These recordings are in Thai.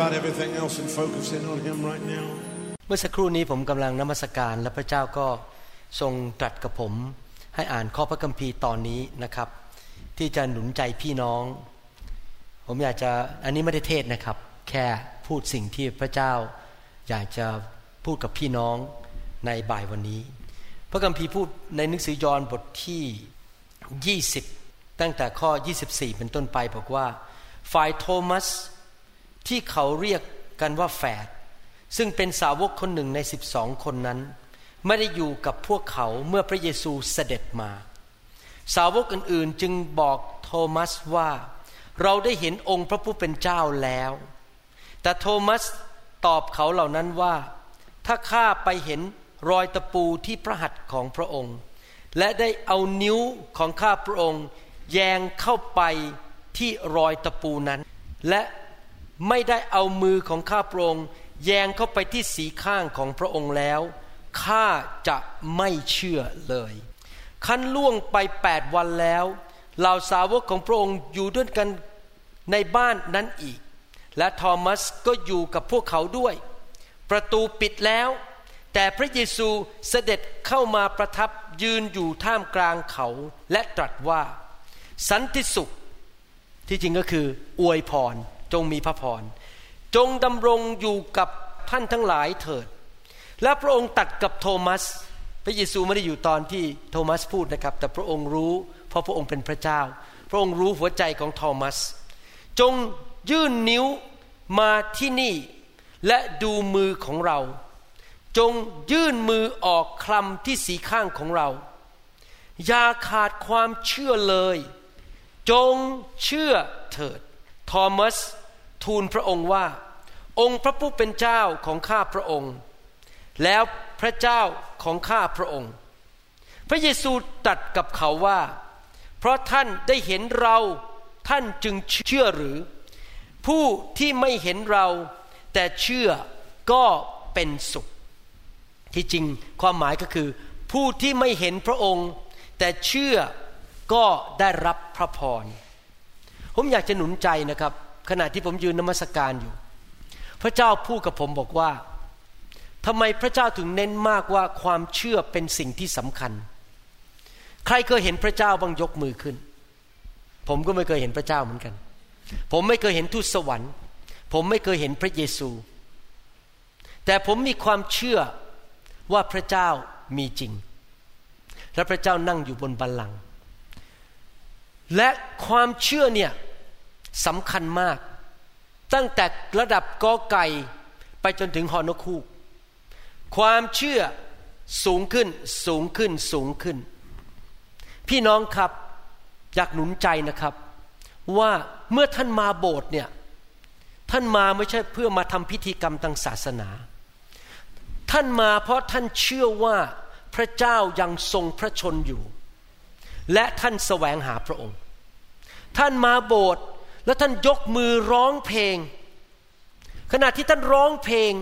about everything else and focus in on Him right now. เมื่อสักครู่นี้ผมกำลังนมัสการและพระเจ้าก็ทรงตรัสกับผม ให้อ่านข้อพระคัมภีร์ตอนนี้นะครับ ที่จะหนุนใจพี่น้อง ผมอยากจะอันนี้ไม่ได้เทศนะครับ แค่พูดสิ่งที่พระเจ้า อยากจะพูดกับพี่น้องในบ่ายวันนี้ พระคัมภีร์พูดในหนังสือยอห์นบทที่ 20 ตั้งแต่ข้อ 24 เป็นต้นไปบอกว่าฝ่ายโทมัส ที่เขาเรียกกันว่าแฝดซึ่งเป็นสาวกคนหนึ่งในสิบสองคนนั้น ไม่ได้อยู่กับพวกเขาเมื่อพระเยซูเสด็จมา สาวกอื่นๆจึงบอกโทมัสว่า เราได้เห็นองค์พระผู้เป็นเจ้าแล้ว แต่โทมัสตอบเขาเหล่านั้นว่า ถ้าข้าไปเห็นรอยตะปูที่พระหัตถ์ของพระองค์ และได้เอานิ้วของข้าพระองค์ แยงเข้าไปที่รอยตะปูนั้น และ ไม่ได้เอามือของข้าพระองค์แยงเข้าไปที่สีข้างของพระองค์แล้วข้าจะไม่เชื่อเลยคันล่วงไปแปดวันแล้วเหล่าสาวกของพระองค์อยู่ด้วยกันในบ้านนั้นอีก และทอมัสก็อยู่กับพวกเขาด้วย ประตูปิดแล้ว แต่พระเยซูเสด็จเข้ามาประทับยืนอยู่ท่ามกลางเขาและตรัสว่า สันติสุข ที่จริงก็คืออวยพร จงมีพระพร จงดำรงอยู่กับท่านทั้งหลายเถิด และพระองค์ตัดกับโทมัส พระเยซูไม่ได้อยู่ตอนที่โทมัสพูดนะครับ แต่พระองค์รู้ เพราะพระองค์เป็นพระเจ้า พระองค์รู้หัวใจของโทมัส จงยื่นนิ้วมาที่นี่และดูมือของเรา จงยื่นมือออกคลำที่สีข้างของเรา อย่าขาดความเชื่อเลย จงเชื่อเถิด ทอมัส ทูลพระองค์ว่า องค์พระผู้เป็นเจ้าของข้าพระองค์ แล้วพระเจ้าของข้าพระองค์ พระเยซูตรัสกับเขาว่า เพราะท่านได้เห็นเราท่านจึงเชื่อหรือ ผู้ที่ไม่เห็นเราแต่เชื่อก็เป็นสุข ที่จริงความหมายก็คือ ผู้ที่ไม่เห็นพระองค์ แต่เชื่อก็ได้รับพระพรผมอยากจะหนุนใจนะครับ ขณะที่ผมยืนนมัสการอยู่ พระเจ้าพูดกับผมบอกว่าทำไมพระเจ้าถึงเน้นมากว่าความเชื่อเป็นสิ่งที่สำคัญ ใครเคยเห็นพระเจ้าบ้างยกมือขึ้น ผมก็ไม่เคยเห็นพระเจ้าเหมือนกัน ผมไม่เคยเห็นทูตสวรรค์ ผมไม่เคยเห็นพระเยซู แต่ผมมีความเชื่อว่าพระเจ้ามีจริง และพระเจ้านั่งอยู่บนบัลลังก์และความเชื่อเนี่ย สำคัญมาก ตั้งแต่ระดับกอไก่ไปจนถึงหอนกคูกความเชื่อสูงขึ้นสูงขึ้นสูงขึ้น พี่น้องครับอยากหนุนใจนะครับ ว่าเมื่อท่านมาโบสถ์เนี่ยท่านมาไม่ใช่เพื่อมาทำพิธีกรรมทางศาสนา ท่านมาเพราะท่านเชื่อว่าพระเจ้ายังทรงพระชนอยู่ และท่านแสวงหาพระองค์ ท่านมาโบสถ์ แล้วท่านยกมือร้องเพลง ขณะที่ท่านร้องเพลง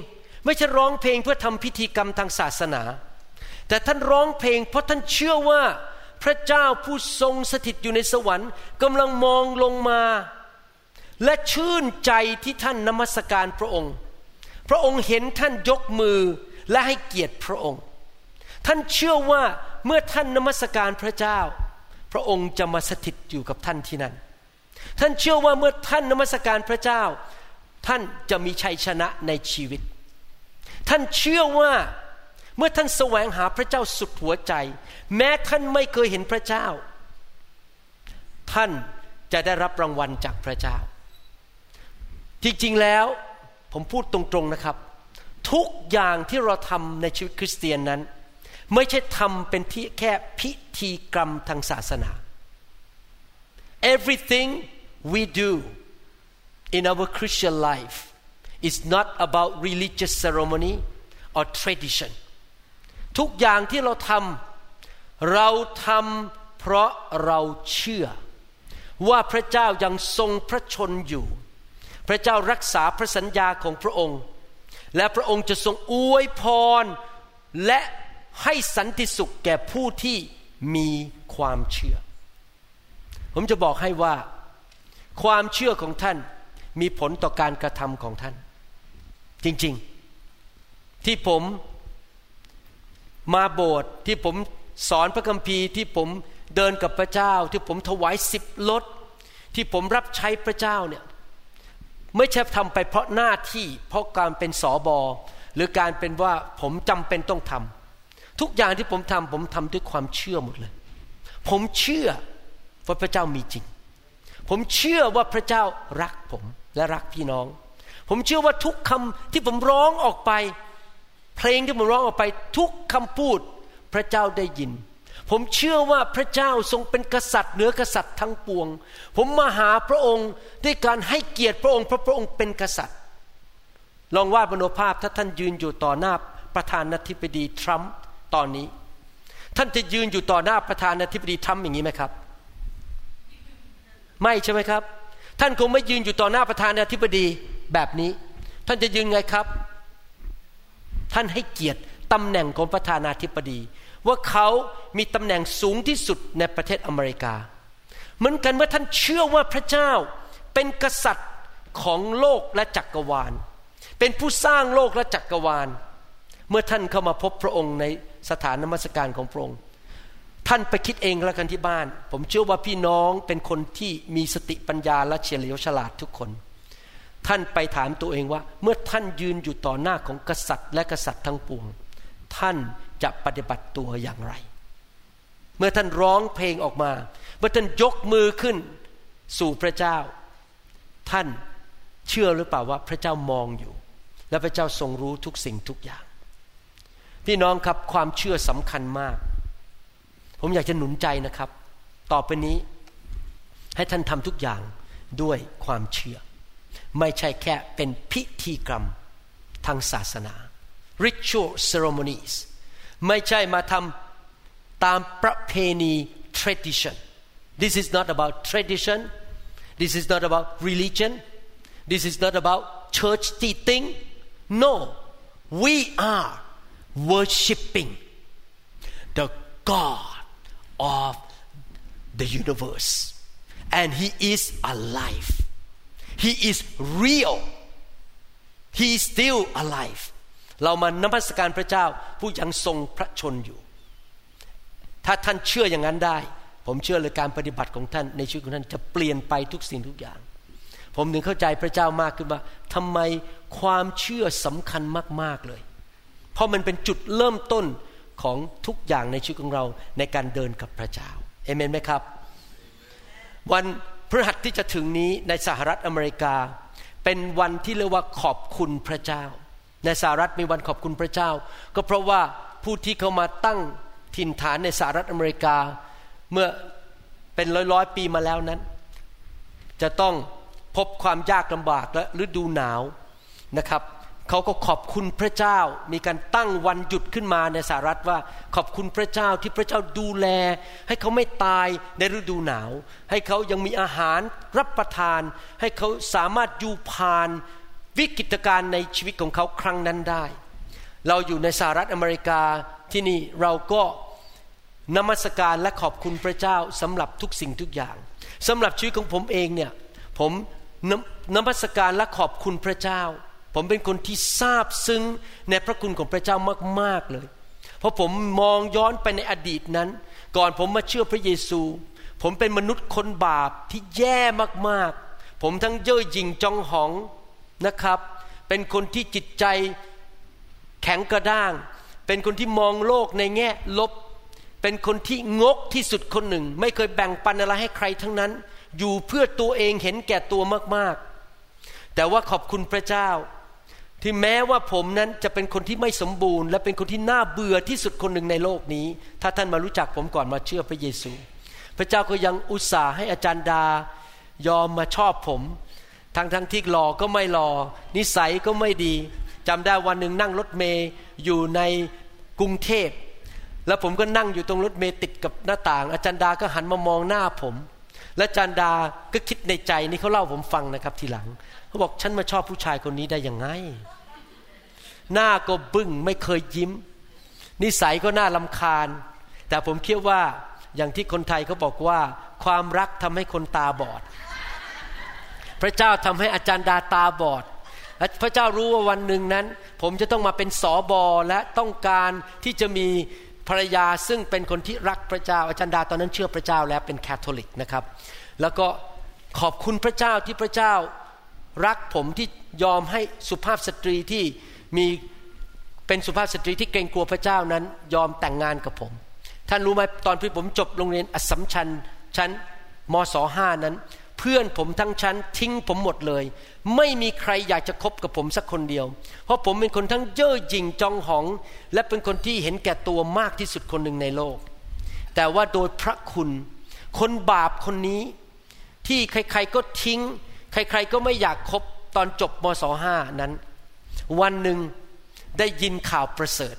ไม่ใช่ร้องเพลงเพื่อทำพิธีกรรมทางศาสนา แต่ท่านร้องเพลง เพราะท่านเชื่อว่าพระเจ้าผู้ทรงสถิตอยู่ในสวรรค์กำลังมองลงมา และชื่นใจที่ท่านนมัสการพระองค์ พระองค์เห็นท่านยกมือและให้เกียรติพระองค์ ท่านเชื่อว่าเมื่อท่านนมัสการพระเจ้าพพระองค์จะมาสถิตอยู่กับท่านที่นั่น ท่านเชื่อว่าเมื่อท่านนมัสการพระเจ้า ท่านจะมีชัยชนะในชีวิต ท่านเชื่อว่าเมื่อท่านแสวงหาพระเจ้าสุดหัวใจ แม้ท่านไม่เคยเห็นพระเจ้า ท่านจะได้รับรางวัลจากพระเจ้า จริงๆแล้วผมพูดตรงๆนะครับ ทุกอย่างที่เราทำในชีวิตคริสเตียนนั้น ไม่ใช่ทำเป็นที่แค่พิธีกรรมทางศาสนา everything we do in our Christian life is not about religious ceremony or tradition ทุกอย่างที่เราทำเราทำเพราะเราเชื่อ ว่าพระเจ้ายังทรงพระชนอยู่ พระเจ้ารักษาพระสัญญาของพระองค์ และพระองค์จะทรงอวยพร และให้สันติสุขแก่ผู้ที่มีความเชื่อ ผมจะบอกให้ว่า ความเชื่อของท่านมีผลต่อการกระทำของท่าน จริงๆ ที่ผมมาโบสถ์ที่ผมสอนพระคัมภีร์ที่ผมเดินกับพระเจ้า ที่ผมถวายสิบลดที่ผมรับใช้พระเจ้าเนี่ยไม่ใช่ทำไปเพราะหน้าที่ เพราะการเป็นสอบอหรือการเป็นว่าผมจำเป็นต้องทำทุกอย่างที่ผมทำผมทำด้วยความเชื่อหมดเลย ผมเชื่อ ว่าะพระเจ้ามีจริง ผมเชื่อว่าพระเจ้ารักผมและรักพี่น้อง ผมเชื่อว่าทุกคำที่ผมร้องออกไป เพลงที่ผมร้องออกไป ทุกคำพูดพระเจ้าได้ยิน ผมเชื่อว่าพระเจ้าทรงเป็นกษัตริย์เหนือกษัตริย์ทั้งปวง ผมมาหาพระองค์ด้วยการให้เกียรติพระองค์เพราะพระองค์เป็นกษัตริย์ ลองวาดบนภาพถ้าท่านยืนอยู่ต่อหน้าประธานาธิบดีทรัมป์ตอนนี้ ท่านจะยืนอยู่ต่อหน้าประธานาธิบดีทรัมป์อย่างนี้ไหมครับ ไม่ใช่ไหมครับ ท่านคงไม่ยืนอยู่ต่อหน้าประธานาธิบดีแบบนี้ ท่านจะยืนไงครับ ท่านให้เกียรติตำแหน่งของประธานาธิบดี ว่าเขามีตำแหน่งสูงที่สุดในประเทศอเมริกา เหมือนกันเมื่อท่านเชื่อว่าพระเจ้าเป็นกษัตริย์ของโลกและจักรวาล เป็นผู้สร้างโลกและจักรวาล เมื่อท่านเข้ามาพบพระองค์ในสถานนมัสการของพระองค์ ท่านไปคิดเองแล้วกันที่บ้าน ผมเชื่อว่าพี่น้องเป็นคนที่มีสติปัญญาและเฉลียวฉลาดทุกคน ท่านไปถามตัวเองว่า เมื่อท่านยืนอยู่ต่อหน้าของกษัตริย์ และกษัตริย์ทั้งปวง ท่านจะปฏิบัติตัวอย่างไร เมื่อท่านร้องเพลงออกมา เมื่อท่านยกมือขึ้นสู่พระเจ้า ท่านเชื่อหรือเปล่าว่าพระเจ้ามองอยู่ และพระเจ้าทรงรู้ทุกสิ่งทุกอย่าง พี่น้องครับความเชื่อสำคัญมาก ผมอยากจะหนุนใจนะครับ ต่อไปนี้ให้ท่านทำทุกอย่างด้วยความเชื่อ ไม่ใช่แค่เป็นพิธีกรรมทางศาสนา ritual ceremonies ไม่ใช่มาทำตามประเพณี tradition this is not about tradition this is not about religion this is not about church teaching no we are worshiping the God of the universe and he is alive He is real He is still alive เรามานมัสการพระเจ้าผู้ยังทรงพระชนอยู่ ถ้าท่านเชื่ออย่างนั้นได้ ผมเชื่อเลยการปฏิบัติของท่านในชีวิตของท่านจะเปลี่ยนไปทุกสิ่งทุกอย่าง ผมถึงเข้าใจพระเจ้ามากขึ้นว่าทำไมความเชื่อสำคัญมาก ๆเลย เพราะมันเป็นจุดเริ่มต้น ของทุกอย่างในชีวิตของเราในการเดินกับพระเจ้าเอเมนไหมครับ วันพฤหัสที่จะถึงนี้ในสหรัฐอเมริกา เป็นวันที่เรียกว่าขอบคุณพระเจ้า ในสหรัฐมีวันขอบคุณพระเจ้า ก็เพราะว่าผู้ที่เข้ามาตั้งถิ่นฐานในสหรัฐอเมริกาเมื่อเป็นร้อยร้อยปีมาแล้วนั้น จะต้องพบความยากลำบากและฤดูหนาวนะครับ เขาก็ขอบคุณพระเจ้า มีการตั้งวันหยุดขึ้นมาในสหรัฐว่า ขอบคุณพระเจ้าที่พระเจ้าดูแล ให้เขาไม่ตายในฤดูหนาว ให้เขายังมีอาหารรับประทาน ให้เขาสามารถอยู่ผ่านวิกฤตการณ์ในชีวิตของเขาครั้งนั้นได้ เราอยู่ในสหรัฐอเมริกาที่นี่เราก็นมัสการและขอบคุณพระเจ้าสำหรับทุกสิ่งทุกอย่างสำหรับชีวิตของผมเองเนี่ยผมนมัสการและขอบคุณพระเจ้า ผมเป็นคนที่ซาบซึ้งในพระคุณของพระเจ้ามากๆเลย เพราะผมมองย้อนไปในอดีตนั้น ก่อนผมมาเชื่อพระเยซู ผมเป็นมนุษย์คนบาปที่แย่มากๆ ผมทั้งเย่อหยิ่งจองหองนะครับ เป็นคนที่จิตใจแข็งกระด้าง เป็นคนที่มองโลกในแง่ลบ เป็นคนที่งกที่สุดคนหนึ่ง ไม่เคยแบ่งปันอะไรให้ใครทั้งนั้น อยู่เพื่อตัวเองเห็นแก่ตัวมากๆ แต่ว่าขอบคุณพระเจ้า ที่แม้ว่าผมนั้นจะเป็นคนที่ไม่สมบูรณ์ และเป็นคนที่น่าเบื่อที่สุดคนหนึ่งในโลกนี้ ถ้าท่านมารู้จักผมก่อนมาเชื่อพระเยซู พระเจ้าก็ยังอุตส่าห์ให้อาจารย์ดายอมมาชอบผมทั้งทั้งที่หล่อก็ไม่หล่อนิสัยก็ไม่ดีจำได้วันหนึ่งนั่งรถเมย์อยู่ในกรุงเทพ แล้วผมก็นั่งอยู่ตรงรถเมย์ติดกับหน้าต่าง อาจารย์ดาก็หันมามองหน้าผม และอาจารย์ดาก็คิดในใจนี่เขาเล่าผมฟังนะครับ ทีหลังเขาบอกฉันมาชอบผู้ชายคนนี้ได้ยังไง หน้าก็บึ้งไม่เคยยิ้ม นิสัยก็น่าลำคาญ แต่ผมคิดว่าอย่างที่คนไทยเขาบอกว่า ความรักทำให้คนตาบอด พระเจ้าทำให้อาจารย์ดาตาบอดพระเจ้ารู้ว่าวันหนึ่งนั้น ผมจะต้องมาเป็นสอบอและต้องการที่จะมี ภรรยาซึ่งเป็นคนที่รักพระเจ้าอาจารย์ดาตอนนั้นเชื่อพระเจ้าแล้วเป็นแคทอลิกนะครับ แล้วก็ขอบคุณพระเจ้าที่พระเจ้ารักผมที่ยอมให้สุภาพสตรีที่มีเป็นสุภาพสตรีที่เกรงกลัวพระเจ้านั้น ยอมแต่งงานกับผม ท่านรู้ไหมตอนที่ผมจบโรงเรียนอัสมชัญชั้นมศห้านั้น เพื่อนผมทั้งชั้นทิ้งผมหมดเลย ไม่มีใครอยากจะคบกับผมสักคนเดียว เพราะผมเป็นคนทั้งเย่อหยิ่งจองหอง และเป็นคนที่เห็นแก่ตัวมากที่สุดคนหนึ่งในโลก แต่ว่าโดยพระคุณ คนบาปคนนี้ ที่ใครๆก็ทิ้ง ใครๆก็ไม่อยากคบตอนจบมศห้านั้น วันหนึ่งได้ยินข่าวประเสริฐ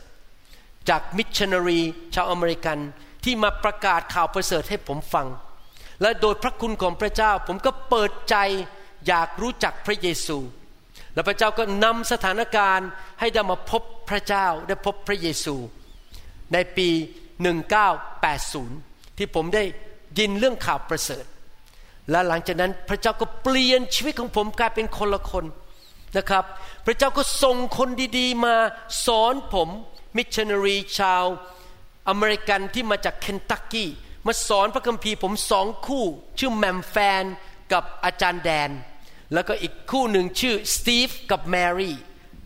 จากมิชชันนารีชาวอเมริกันที่มาประกาศข่าวประเสริฐให้ผมฟัง และโดยพระคุณของพระเจ้า ผมก็เปิดใจอยากรู้จักพระเยซู และพระเจ้าก็นำสถานการณ์ให้ได้มาพบพระเจ้าได้พบพระเยซู ในปี 1980 ที่ผมได้ยินเรื่องข่าวประเสริฐ และหลังจากนั้นพระเจ้าก็เปลี่ยนชีวิตของผมกลายเป็นคนละคนนะครับ พระเจ้าก็ส่งคนดีๆ มาสอนผมมิชชันนารีชาวอเมริกันที่มาจากเคนตักกี้ มาสอนพระคัมภีร์ผมสองคู่ ชื่อแมมแฟนกับอาจารย์แดน แล้วก็อีกคู่หนึ่งชื่อสตีฟกับแมรี่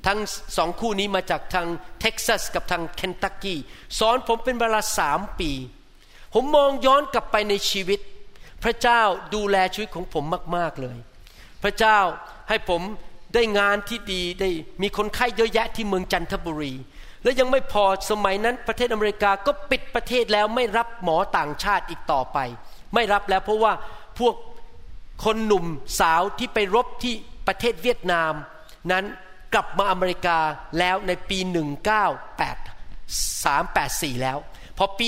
ทั้งสองคู่นี้มาจากทางเท็กซัสกับทางเคนตักกี้สอนผมเป็นเวลาสามปี ผมมองย้อนกลับไปในชีวิต พระเจ้าดูแลชีวิตของผมมาก ๆเลย พระเจ้าให้ผมได้งานที่ดีได้มีคนไข้เยอะแยะที่เมืองจันทบุรี และยังไม่พอสมัยนั้นประเทศอเมริกาก็ปิดประเทศแล้วไม่รับหมอต่างชาติอีกต่อไป ไม่รับแล้วเพราะว่าพวกคนหนุ่มสาวที่ไปรบที่ประเทศเวียดนาม นั้นกลับมาอเมริกาแล้วในปี 1983 84 แล้ว พอปี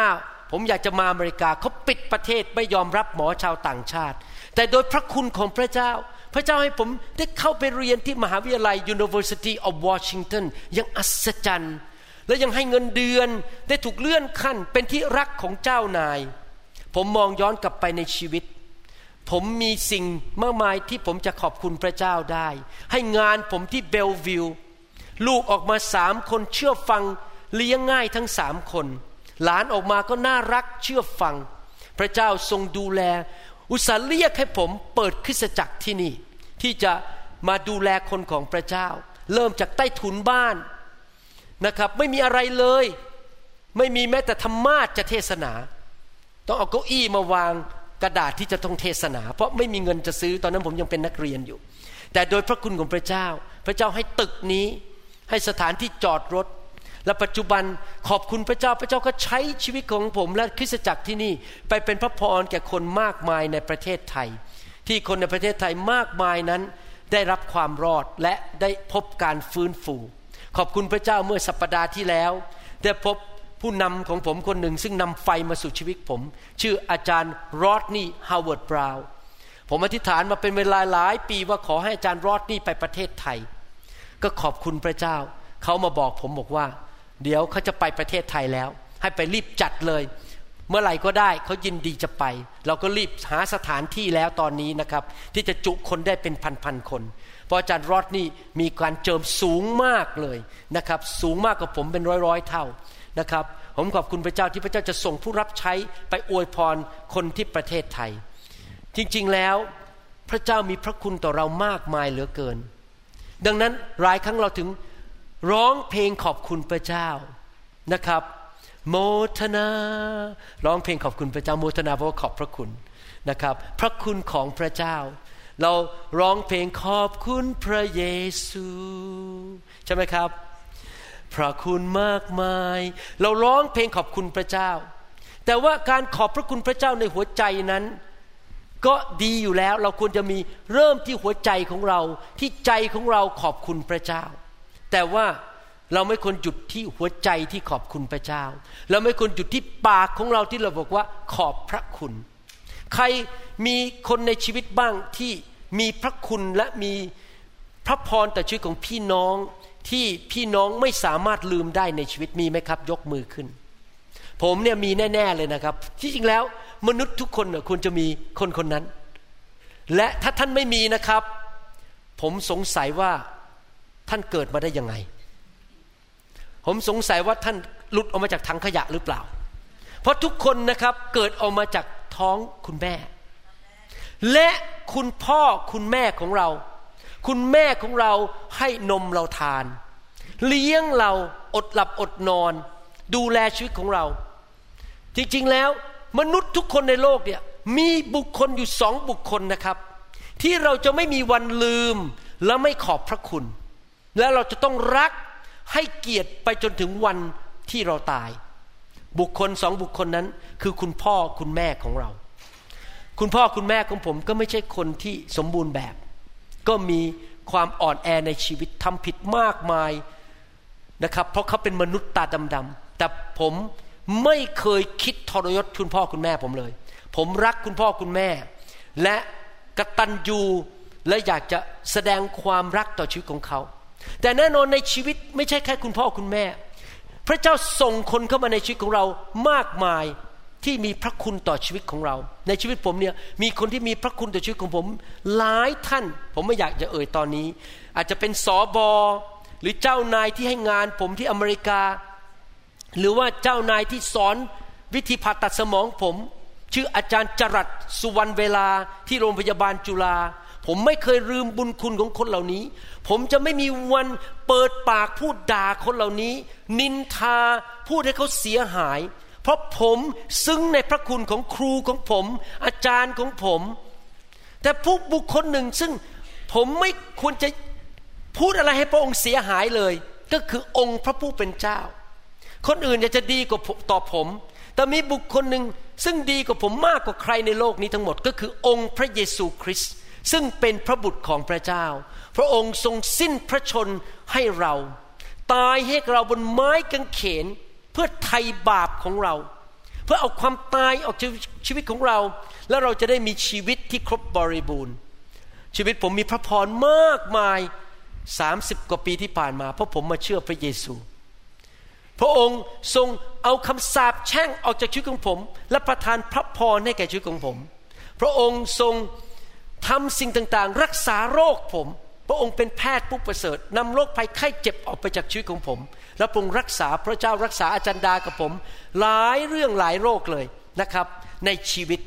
85 ผมอยากจะมาอเมริกาเขาปิดประเทศไม่ยอมรับหมอชาวต่างชาติ แต่โดยพระคุณของพระเจ้า พระเจ้าให้ผมได้เข้าไปเรียนที่มหาวิทยาลัย University of Washington ยังอัศจรรย์ และยังให้เงินเดือนได้ถูกเลื่อนขั้นเป็นที่รักของเจ้านาย ผมมองย้อนกลับไปในชีวิต ผมมีสิ่งมากมายที่ผมจะขอบคุณพระเจ้าได้ ให้งานผมที่เบลวิวลูกออกมาสามคนเชื่อฟังเลี้ยงง่ายทั้งสามคน หลานออกมาก็น่ารักเชื่อฟัง พระเจ้าทรงดูแล อุตส่าห์เรียกให้ผมเปิดคริสตจักรที่นี่ ที่จะมาดูแลคนของพระเจ้า เริ่มจากใต้ถุนบ้านนะครับ ไม่มีอะไรเลย ไม่มีแม้แต่ธรรมาจะเทศนา ต้องเอาเก้าอี้มาวางกระดาษที่จะต้องเทศนา เพราะไม่มีเงินจะซื้อตอนนั้นผมยังเป็นนักเรียนอยู่ แต่โดยพระคุณของพระเจ้า พระเจ้าให้ตึกนี้ ให้สถานที่จอดรถ และปัจจุบันขอบคุณพระเจ้าพระเจ้าก็ใช้ชีวิตของผม และคริสตจักรที่นี่ไปเป็นพระพรแก่คนมากมายในประเทศไทย ที่คนในประเทศไทยมากมายนั้นได้รับความรอดและได้พบการฟื้นฟูขอบคุณพระเจ้าเมื่อสัปปดาห์ที่แล้ว ได้พบผู้นำของผมคนหนึ่ง ซึ่งนำไฟมาสู่ชีวิตผม ชื่ออาจารย์รอดนี่ฮาวเวิร์ดบราวน์ผมอธิษฐานมาเป็นเวลาหลายปีว่าขอให้อาจารย์รอดนี่ไปประเทศไทย ก็ขอบคุณพระเจ้า เขามาบอกผมบอกว่า เดี๋ยวเขาจะไปประเทศไทยแล้ว ให้ไปรีบจัดเลย เมื่อไหร่ก็ได้เขายินดีจะไป เราก็รีบหาสถานที่แล้วตอนนี้นะครับ ที่จะจุคนได้เป็นพันๆคนเพราะอาจารย์รอดนี่มีการเจิมสูงมากเลยนะครับ สูงมากกว่าผมเป็นร้อยๆเท่านะครับ ผมขอบคุณพระเจ้าที่พระเจ้าจะส่งผู้รับใช้ไปอวยพรคนที่ประเทศไทย จริงๆแล้วพระเจ้ามีพระคุณต่อเรามากมายเหลือเกิน ดังนั้นหลายครั้งเราถึง ร้องเพลงขอบคุณพระเจ้านะครับ โมทนา ร้องเพลงขอบคุณพระเจ้า โมทนาเพราะว่าขอบพระคุณนะครับ พระคุณของพระเจ้า เราร้องเพลงขอบคุณพระเยซูใช่ไหมครับ พระคุณมากมาย เราร้องเพลงขอบคุณพระเจ้า แต่ว่าการขอบพระคุณพระเจ้าในหัวใจนั้นก็ดีอยู่แล้วเราควรจะมีเริ่มที่หัวใจของเราที่ใจของเราขอบคุณพระเจ้า แต่ว่าเราไม่ควรหยุดที่หัวใจที่ขอบคุณพระเจ้า เราไม่ควรหยุดที่ปากของเราที่เราบอกว่าขอบพระคุณ ใครมีคนในชีวิตบ้างที่มีพระคุณและมีพระพรต่อชีวิตของพี่น้องที่พี่น้องไม่สามารถลืมได้ในชีวิตมีไหมครับ ยกมือขึ้น ผมเนี่ยมีแน่ ๆเลยนะครับ ที่จริงแล้วมนุษย์ทุกคนควรจะมีคนคนนั้น และถ้าท่านไม่มีนะครับ ผมสงสัยว่า ท่านเกิดมาได้ยังไง ผมสงสัยว่าท่านหลุดออกมาจากถังขยะหรือเปล่า เพราะทุกคนนะครับเกิดออกมาจากท้องคุณแม่ และคุณพ่อคุณแม่ของเรา คุณแม่ของเราให้นมเราทาน เลี้ยงเราอดหลับอดนอน ดูแลชีวิตของเรา จริงๆแล้วมนุษย์ทุกคนในโลกเนี่ยมีบุคคลอยู่สองบุคคลนะครับ ที่เราจะไม่มีวันลืมและไม่ขอบพระคุณ และเราจะต้องรักให้เกียรติไปจนถึงวันที่เราตาย บุคคลสองบุคคลนั้น คือคุณพ่อคุณแม่ของเรา คุณพ่อคุณแม่ของผมก็ไม่ใช่คนที่สมบูรณ์แบบ ก็มีความอ่อนแอในชีวิตทำผิดมากมายนะครับ เพราะเขาเป็นมนุษย์ตาดำๆแต่ผมไม่เคยคิดทรยศคุณพ่อคุณแม่ผมเลย ผมรักคุณพ่อคุณแม่ และกตัญญูและอยากจะแสดงความรักต่อชีวิตของเขา แต่แน่นอนในชีวิตไม่ใช่แค่คุณพ่อคุณแม่ พระเจ้าส่งคนเข้ามาในชีวิตของเรามากมายที่มีพระคุณต่อชีวิตของเรา ในชีวิตผมเนี่ยมีคนที่มีพระคุณต่อชีวิตของผม หลายท่าน ผมไม่อยากจะเอ่ยตอนนี้ อาจจะเป็นสอบอหรือเจ้านายที่ให้งานผมที่อเมริกา หรือว่าเจ้านายที่สอนวิธีผ่าตัดสมองผม ชื่ออาจารย์จรัสสุวรรณเวลาที่โรงพยาบาลจุฬา ผมไม่เคยลืมบุญคุณของคนเหล่านี้ ผมจะไม่มีวันเปิดปากพูดด่าคนเหล่านี้ นินทาพูดให้เขาเสียหาย เพราะผมซึ้งในพระคุณของครูของผม อาจารย์ของผม แต่ผู้บุคคลหนึ่งซึ่งผมไม่ควรจะพูดอะไรให้พระองค์เสียหายเลย ก็คือองค์พระผู้เป็นเจ้า คนอื่นอยากจะดีกว่าต่อผม แต่มีบุคคลหนึ่งซึ่งดีกว่าผมมากกว่าใครในโลกนี้ทั้งหมด ก็คือองค์พระเยซูคริสต์ ซึ่งเป็นพระบุตรของพระเจ้า พระองค์ทรงสิ้นพระชนให้เรา ตายให้เราบนไม้กางเขน เพื่อไถ่บาปของเรา เพื่อเอาความตายออกจากชีวิตของเรา แล้วเราจะได้มีชีวิตที่ครบบริบูรณ์ ชีวิตผมมีพระพรมากมายสามสิบกว่าปีที่ผ่านมา เพราะผมมาเชื่อพระเยซู พระองค์ทรงเอาคำสาปแช่งออกจากชีวิตของผม และประทานพระพรให้แก่ชีวิตของผม พระองค์ทรง ทำสิ่งต่างๆ รักษาโรคผม พระองค์เป็นแพทย์ผู้ประเสริฐนำโรคภัยไข้เจ็บออกไปจากชีวิตของผม และพระองค์รักษาพระเจ้ารักษาอาจารย์ดากับผม หลายเรื่องหลายโรคเลยนะครับ ในชีวิต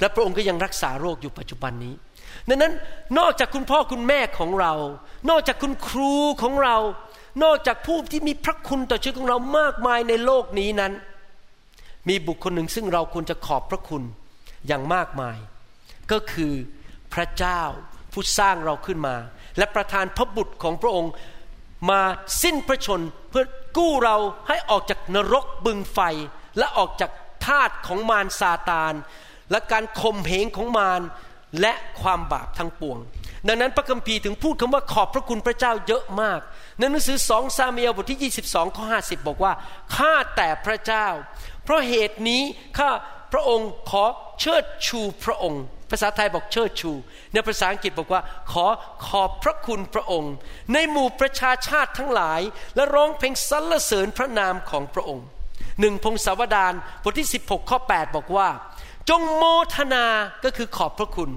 และพระองค์ก็ยังรักษาโรคอยู่ปัจจุบันนี้ดังนั้นนอกจากคุณพ่อคุณแม่ของเรา นอกจากคุณครูของเรา นอกจากผู้ที่มีพระคุณต่อชีวิตของเรามากมายในโลกนี้นั้น มีบุคคลหนึ่งซึ่งเราควรจะขอบพระคุณอย่างมากมาย ก็คือ พระเจ้าผู้สร้างเราขึ้นมา และประทานพระบุตรของพระองค์มาสิ้นพระชนเพื่อกู้เราให้ออกจากนรกบึงไฟ และออกจากทาตของมารซาตาน และการข่มเหงของมารและความบาปทั้งปวง ดังนั้นพระคัมภีร์ถึงพูดคำว่าขอบพระคุณพระเจ้าเยอะมากในหนังสือสองซาเมียลบทที่ 22 ข้อ 50 บอกว่าข้าแต่พระเจ้า เพราะเหตุนี้ข้าพระองค์ขอเชิดชูพระองค์ ภาษาไทยบอกเชิดชู ในภาษาอังกฤษบอกว่า ขอขอบพระคุณพระองค์ ในหมู่ประชาชาติทั้งหลาย และร้องเพลงสรรเสริญพระนามของพระองค์หนึ่งพงศาวดารบทที่ 16 ข้อ 8 บอกว่า จงโมทนาก็คือขอบพระคุณ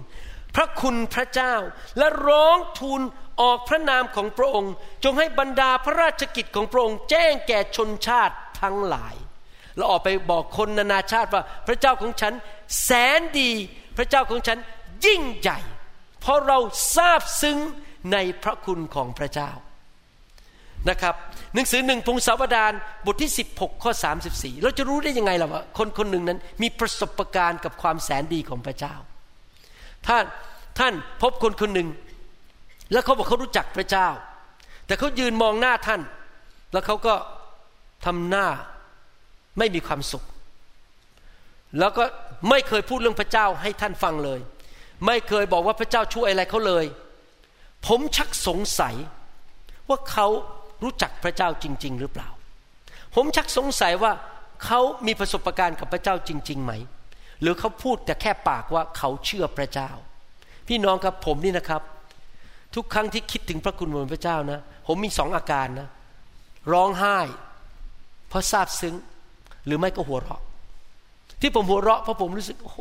พระคุณพระเจ้า และร้องทูลออกพระนามของพระองค์ จงให้บรรดาพระราชกิจของพระองค์แจ้งแก่ชนชาติทั้งหลายเราออกไปบอกคนนานาชาติว่า พระเจ้าของฉันแสนดี พระเจ้าของฉันยิ่งใหญ่ เพราะเราทราบซึ้งในพระคุณของพระเจ้านะครับหนังสือหนึ่งพงศาวดารบทที่ 16 ข้อ 34 เราจะรู้ได้ยังไงล่ะว่าคนคนหนึ่งนั้นมีประสบการณ์กับความแสนดีของพระเจ้า ท่านท่านพบคนคนหนึ่ง แล้วเขาบอกเขารู้จักพระเจ้า แต่เขายืนมองหน้าท่าน แล้วเขาก็ทำหน้าไม่มีความสุข แล้วก็ไม่เคยพูดเรื่องพระเจ้าให้ท่านฟังเลย ไม่เคยบอกว่าพระเจ้าช่วยอะไรเขาเลย ผมชักสงสัยว่าเขารู้จักพระเจ้าจริง ๆ หรือเปล่า ผมชักสงสัยว่าเขามีประสบการณ์กับพระเจ้าจริง ๆ ไหม หรือเขาพูดแต่แค่ปากว่าเขาเชื่อพระเจ้า พี่น้องครับผมนี่นะครับ ทุกครั้งที่คิดถึงพระคุณของพระเจ้านะ ผมมีสองอาการนะ ร้องไห้ เพราะซาบซึ้ง หรือไม่ก็หัวเราะ ที่ผมหัวเราะเพราะผมรู้สึกโอ้โห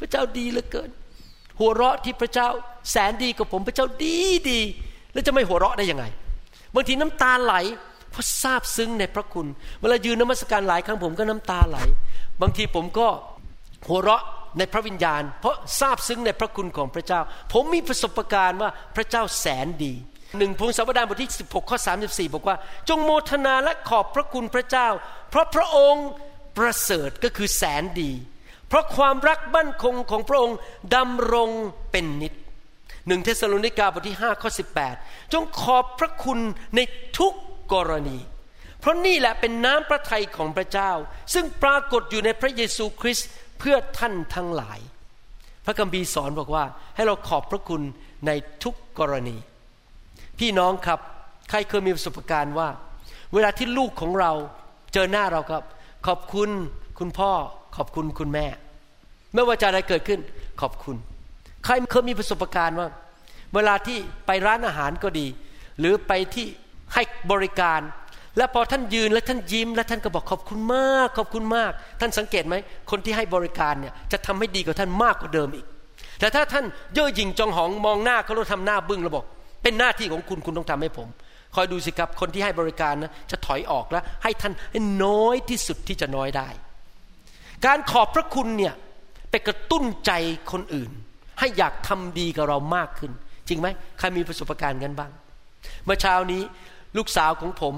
พระเจ้าดีเหลือเกิน หัวเราะที่พระเจ้าแสนดีกับผมพระเจ้าดีดี แล้วจะไม่หัวเราะได้ยังไง บางทีน้ำตาไหลเพราะซาบซึ้งในพระคุณ เวลายืนนมัสการหลายครั้งผมก็น้ำตาไหล บางทีผมก็หัวเราะในพระวิญญาณ เพราะซาบซึ้งในพระคุณของพระเจ้า ผมมีประสบการณ์ว่าพระเจ้าแสนดีหนึ่งพงศาวดารบทที่ 16 ข้อ 34 บอกว่า จงโมทนาและขอบพระคุณพระเจ้า เพราะพระองค์ ประเสริฐก็คือแสนดี เพราะความรักมั่นคงของพระองค์ดำรงเป็นนิจหนึ่งเทสโลนิกาบทที่5ข้อ18 จงขอบพระคุณในทุกกรณี เพราะนี่แหละเป็นน้ำพระทัยของพระเจ้า ซึ่งปรากฏอยู่ในพระเยซูคริสต์เพื่อท่านทั้งหลาย พระคัมภีร์สอนบอกว่าให้เราขอบพระคุณในทุกกรณี พี่น้องครับ ใครเคยมีประสบการณ์ว่า เวลาที่ลูกของเราเจอหน้าเราครับ ขอบคุณคุณพ่อ ขอบคุณคุณแม่ ไม่ว่าจะอะไรเกิดขึ้น ขอบคุณ ใครเคยมีประสบการณ์ว่า เวลาที่ไปร้านอาหารก็ดี หรือไปที่ให้บริการ และพอท่านยืนและท่านยิ้ม และท่านก็บอกขอบคุณมาก ขอบคุณมาก ท่านสังเกตไหมคนที่ให้บริการเนี่ยจะทำให้ดีกว่าท่านมากกว่าเดิมอีก แต่ถ้าท่านเย่อหยิ่งจองหองมองหน้าเขาแล้วทำหน้าบึ้งแล้วบอก เป็นหน้าที่ของคุณคุณต้องทำให้ผม คอยดูสิครับคนที่ให้บริการนะจะถอยออกแล้ว ให้ท่านให้น้อยที่สุดที่จะน้อยได้ การขอบพระคุณเนี่ยไปกระตุ้นใจคนอื่น ให้อยากทำดีกับเรามากขึ้น จริงไหมใครมีประสบการณ์กันบ้าง เมื่อเช้านี้ลูกสาวของผม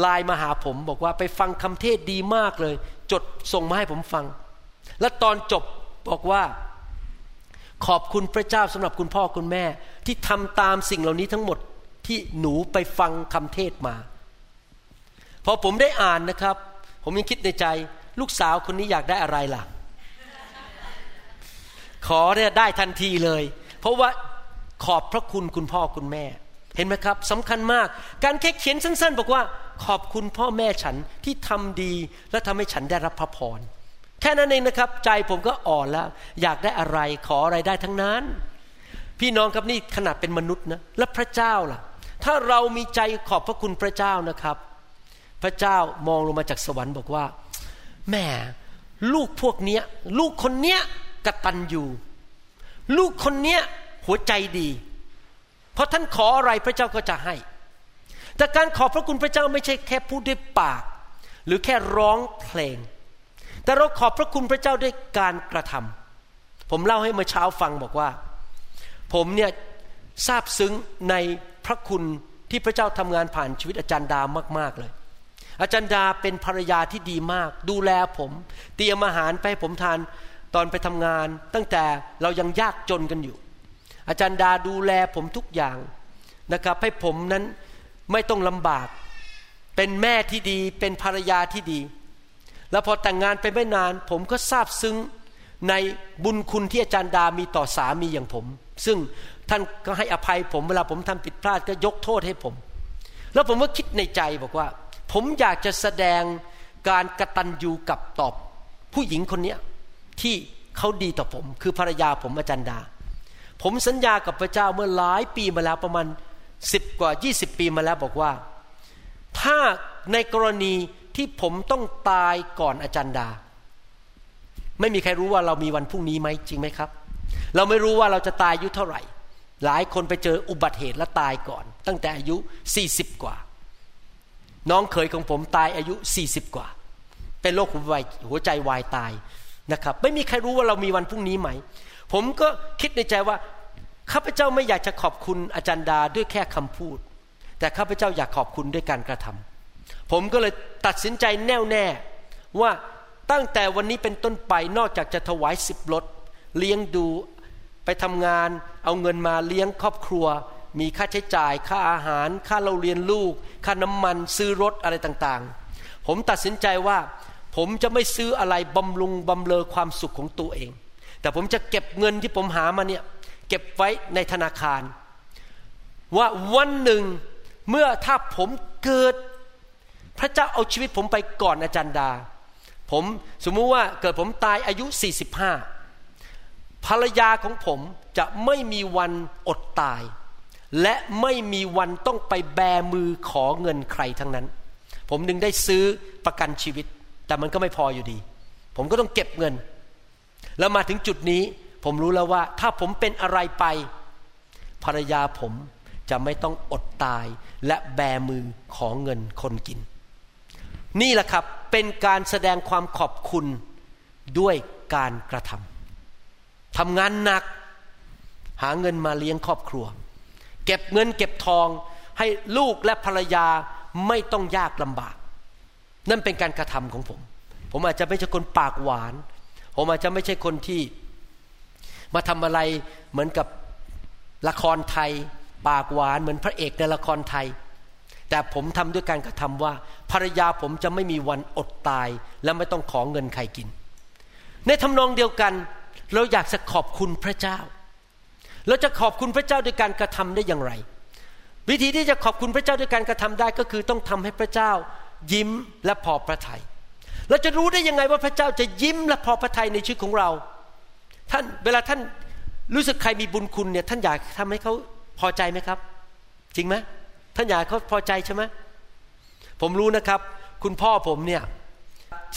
ไลน์มาหาผมบอกว่าไปฟังคำเทศดีมากเลย จดส่งมาให้ผมฟัง และตอนจบบอกว่า ขอบคุณพระเจ้าสำหรับคุณพ่อคุณแม่ ที่ทำตามสิ่งเหล่านี้ทั้งหมด ที่หนูไปฟังคำเทศมา พอผมได้อ่านนะครับ ผมยังคิดในใจ ลูกสาวคนนี้อยากได้อะไรล่ะ ขอเนี่ยได้ทันทีเลย เพราะว่าขอบพระคุณคุณพ่อคุณแม่ เห็นไหมครับสำคัญมาก การแค่เขียนสั้น ๆ บอกว่าขอบคุณพ่อแม่ฉันที่ทำดี และทำให้ฉันได้รับพระพรแค่นั้นเองนะครับ ใจผมก็อ่อนแล้ว อยากได้อะไรขออะไรได้ทั้งนั้น พี่น้องครับนี่ขนาดเป็นมนุษย์นะ และพระเจ้าล่ะ ถ้าเรามีใจขอบพระคุณพระเจ้านะครับ พระเจ้ามองลงมาจากสวรรค์บอกว่าแม่ลูกพวกเนี้ย ลูกคนเนี้ยกระตัญญูลูกคนเนี้ยหัวใจดี เพราะท่านขออะไรพระเจ้าก็จะให้ แต่การขอบพระคุณพระเจ้าไม่ใช่แค่พูดด้วยปาก หรือแค่ร้องเพลง แต่เราขอบพระคุณพระเจ้าด้วยการกระทำผมเล่าให้เมื่อเช้าฟังบอกว่า ผมเนี่ยทราบซึ้งใน พระคุณที่พระเจ้าทำงานผ่านชีวิตอาจารย์ดามากๆเลย อาจารย์ดาเป็นภรรยาที่ดีมาก ดูแลผม เตรียมอาหารไปให้ผมทานตอนไปทำงาน ตั้งแต่เรายังยากจนกันอยู่ อาจารย์ดาดูแลผมทุกอย่างนะครับให้ผมนั้นไม่ต้องลำบาก เป็นแม่ที่ดีเป็นภรรยาที่ดี แล้วพอแต่งงานไปไม่นาน ผมก็ซาบซึ้งในบุญคุณที่อาจารย์ดามีต่อสามีอย่างผม ซึ่ง ท่านก็ให้อภัยผมเวลาผมทำผิดพลาดก็ยกโทษให้ผม แล้วผมก็คิดในใจบอกว่า ผมอยากจะแสดงการกระตันยูกับตอบผู้หญิงคนนี้ที่เขาดีต่อผม คือภรรยาผมอาจารย์ดา ผมสัญญากับพระเจ้าเมื่อหลายปีมาแล้วประมาณสิบกว่ายี่สิบปีมาแล้วบอกว่า ถ้าในกรณีที่ผมต้องตายก่อนอาจารย์ดา ไม่มีใครรู้ว่าเรามีวันพรุ่งนี้ไหมจริงไหมครับ เราไม่รู้ว่าเราจะตายอายุเท่าไหร่ หลายคนไปเจออุบัติเหตุและตายก่อน ตั้งแต่อายุสี่สิบกว่า น้องเขยของผมตายอายุสี่สิบกว่า เป็นโรคหัวใจวายตายนะครับ ไม่มีใครรู้ว่าเรามีวันพรุ่งนี้ไหม ผมก็คิดในใจว่าข้าพเจ้าไม่อยากจะขอบคุณอาจารย์ดาด้วยแค่คำพูด แต่ข้าพเจ้าอยากขอบคุณด้วยการกระทำผมก็เลยตัดสินใจแน่วแน่ว่าตั้งแต่วันนี้เป็นต้นไปนอกจากจะถวายสิบรถเลี้ยงดู ทำงานเอาเงินมาเลี้ยงครอบครัว มีค่าใช้จ่าย ค่าอาหาร ค่าเราเรียนลูก ค่าน้ำมันซื้อรถอะไรต่างๆ ผมตัดสินใจว่า ผมจะไม่ซื้ออะไรบำรุงบำเลอความสุขของตัวเอง แต่ผมจะเก็บเงินที่ผมหามาเนี่ยเก็บไว้ในธนาคาร ว่าวันหนึ่งเมื่อถ้าผมเกิด พระเจ้าเอาชีวิตผมไปก่อนอาจารย์ดา ผมสมมุติว่าเกิดผมตายอายุ 45 ภรรยาของผมจะไม่มีวันอดตาย และไม่มีวันต้องไปแบมือขอเงินใครทั้งนั้น ผมดึงได้ซื้อประกันชีวิต แต่มันก็ไม่พออยู่ดี ผมก็ต้องเก็บเงิน แล้วมาถึงจุดนี้ผมรู้แล้วว่า ถ้าผมเป็นอะไรไป ภรรยาผมจะไม่ต้องอดตายและแบมือของเงินคนกิน นี่แหละครับเป็นการแสดงความขอบคุณด้วยการกระทำ ทำงานหนัก หาเงินมาเลี้ยงครอบครัว เก็บเงินเก็บทองให้ลูกและภรรยาไม่ต้องยากลำบาก นั่นเป็นการกระทำของผม ผมอาจจะไม่ใช่คนปากหวาน ผมอาจจะไม่ใช่คนที่ มาทำอะไรเหมือนกับละครไทย ปากหวานเหมือนพระเอกในละครไทย แต่ผมทำด้วยการกระทำว่า ภรรยาผมจะไม่มีวันอดตาย และไม่ต้องขอเงินใครกิน ในทำนองเดียวกัน เราอยากจะขอบคุณพระเจ้า เราจะขอบคุณพระเจ้าด้วยการกระทำได้อย่างไร วิธีที่จะขอบคุณพระเจ้าด้วยการกระทำได้ก็คือต้องทำให้พระเจ้า ยิ้มและพอพระทยัยเราจะรู้ได้ยังไงว่าพระเจ้าจะยิ้มและพอพระทัยในชีวิตของเรา ท่านเวลาท่านรู้สึกใครมีบุญคุณเนี่ยท่านอยากทำให้เขาพอใจไหมครับ จริงไหมท่านอยากเขาพอใจใช่ไหมผมรู้นะครับ คุณพ่อผมเนี่ย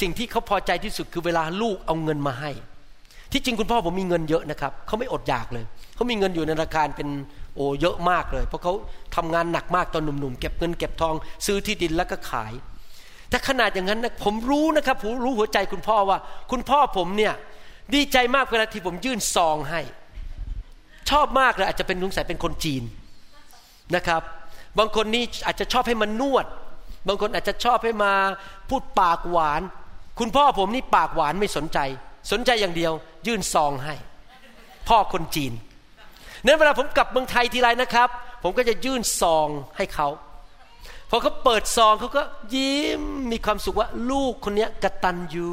สิ่งที่เขาพอใจที่สุดคือเวลาลูกเอาเงินมาให้ ที่จริงคุณพ่อผมมีเงินเยอะนะครับเขาไม่อดอยากเลยเขามีเงินอยู่ในธนาคารเป็นโอ้เยอะมากเลย เพราะเขาทำงานหนักมากตอนหนุ่มๆเก็บเงินเก็บทอง ซื้อที่ดินแล้วก็ขาย แต่ขนาดอย่างนั้นนะผมรู้นะครับผมรู้หัวใจคุณพ่อว่า คุณพ่อผมเนี่ยดีใจมากเวลาที่ผมยื่นซองให้ ชอบมากเลยอาจจะเป็นนุ้งสายเป็นคนจีนนะครับ บางคนนี่อาจจะชอบให้มันนวด บางคนอาจจะชอบให้มาพูดปากหวาน คุณพ่อผมนี่ปากหวานไม่สนใจ สนใจอย่างเดียว ยื่นซองให้ พ่อคนจีนนั้นเวลาผมกลับเมืองไทยทีไรนะครับ ผมก็จะยื่นซองให้เขาพอเขาเปิดซองเขาก็ยิ้มมีความสุขว่าลูกคนนี้กระตัญญู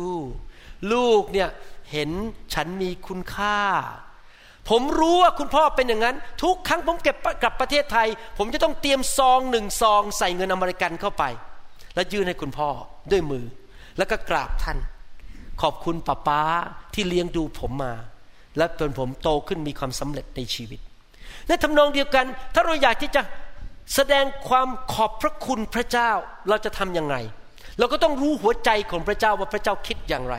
ลูกเนี่ยเห็นฉันมีคุณค่า ผมรู้ว่าคุณพ่อเป็นอย่างนั้น ทุกครั้งผมเก็บกลับประเทศไทย ผมจะต้องเตรียมซองหนึ่งซอง ใส่เงินอเมริกันเข้าไป แล้วยื่นให้คุณพ่อด้วยมือ แล้วก็กราบท่าน ขอบคุณป้าป้าที่เลี้ยงดูผมมา และจนผมโตขึ้นมีความสำเร็จในชีวิต ในทำนองเดียวกัน ถ้าเราอยากที่จะแสดงความขอบพระคุณพระเจ้าเราจะทำยังไง เราก็ต้องรู้หัวใจของพระเจ้าว่าพระเจ้าคิดอย่างไร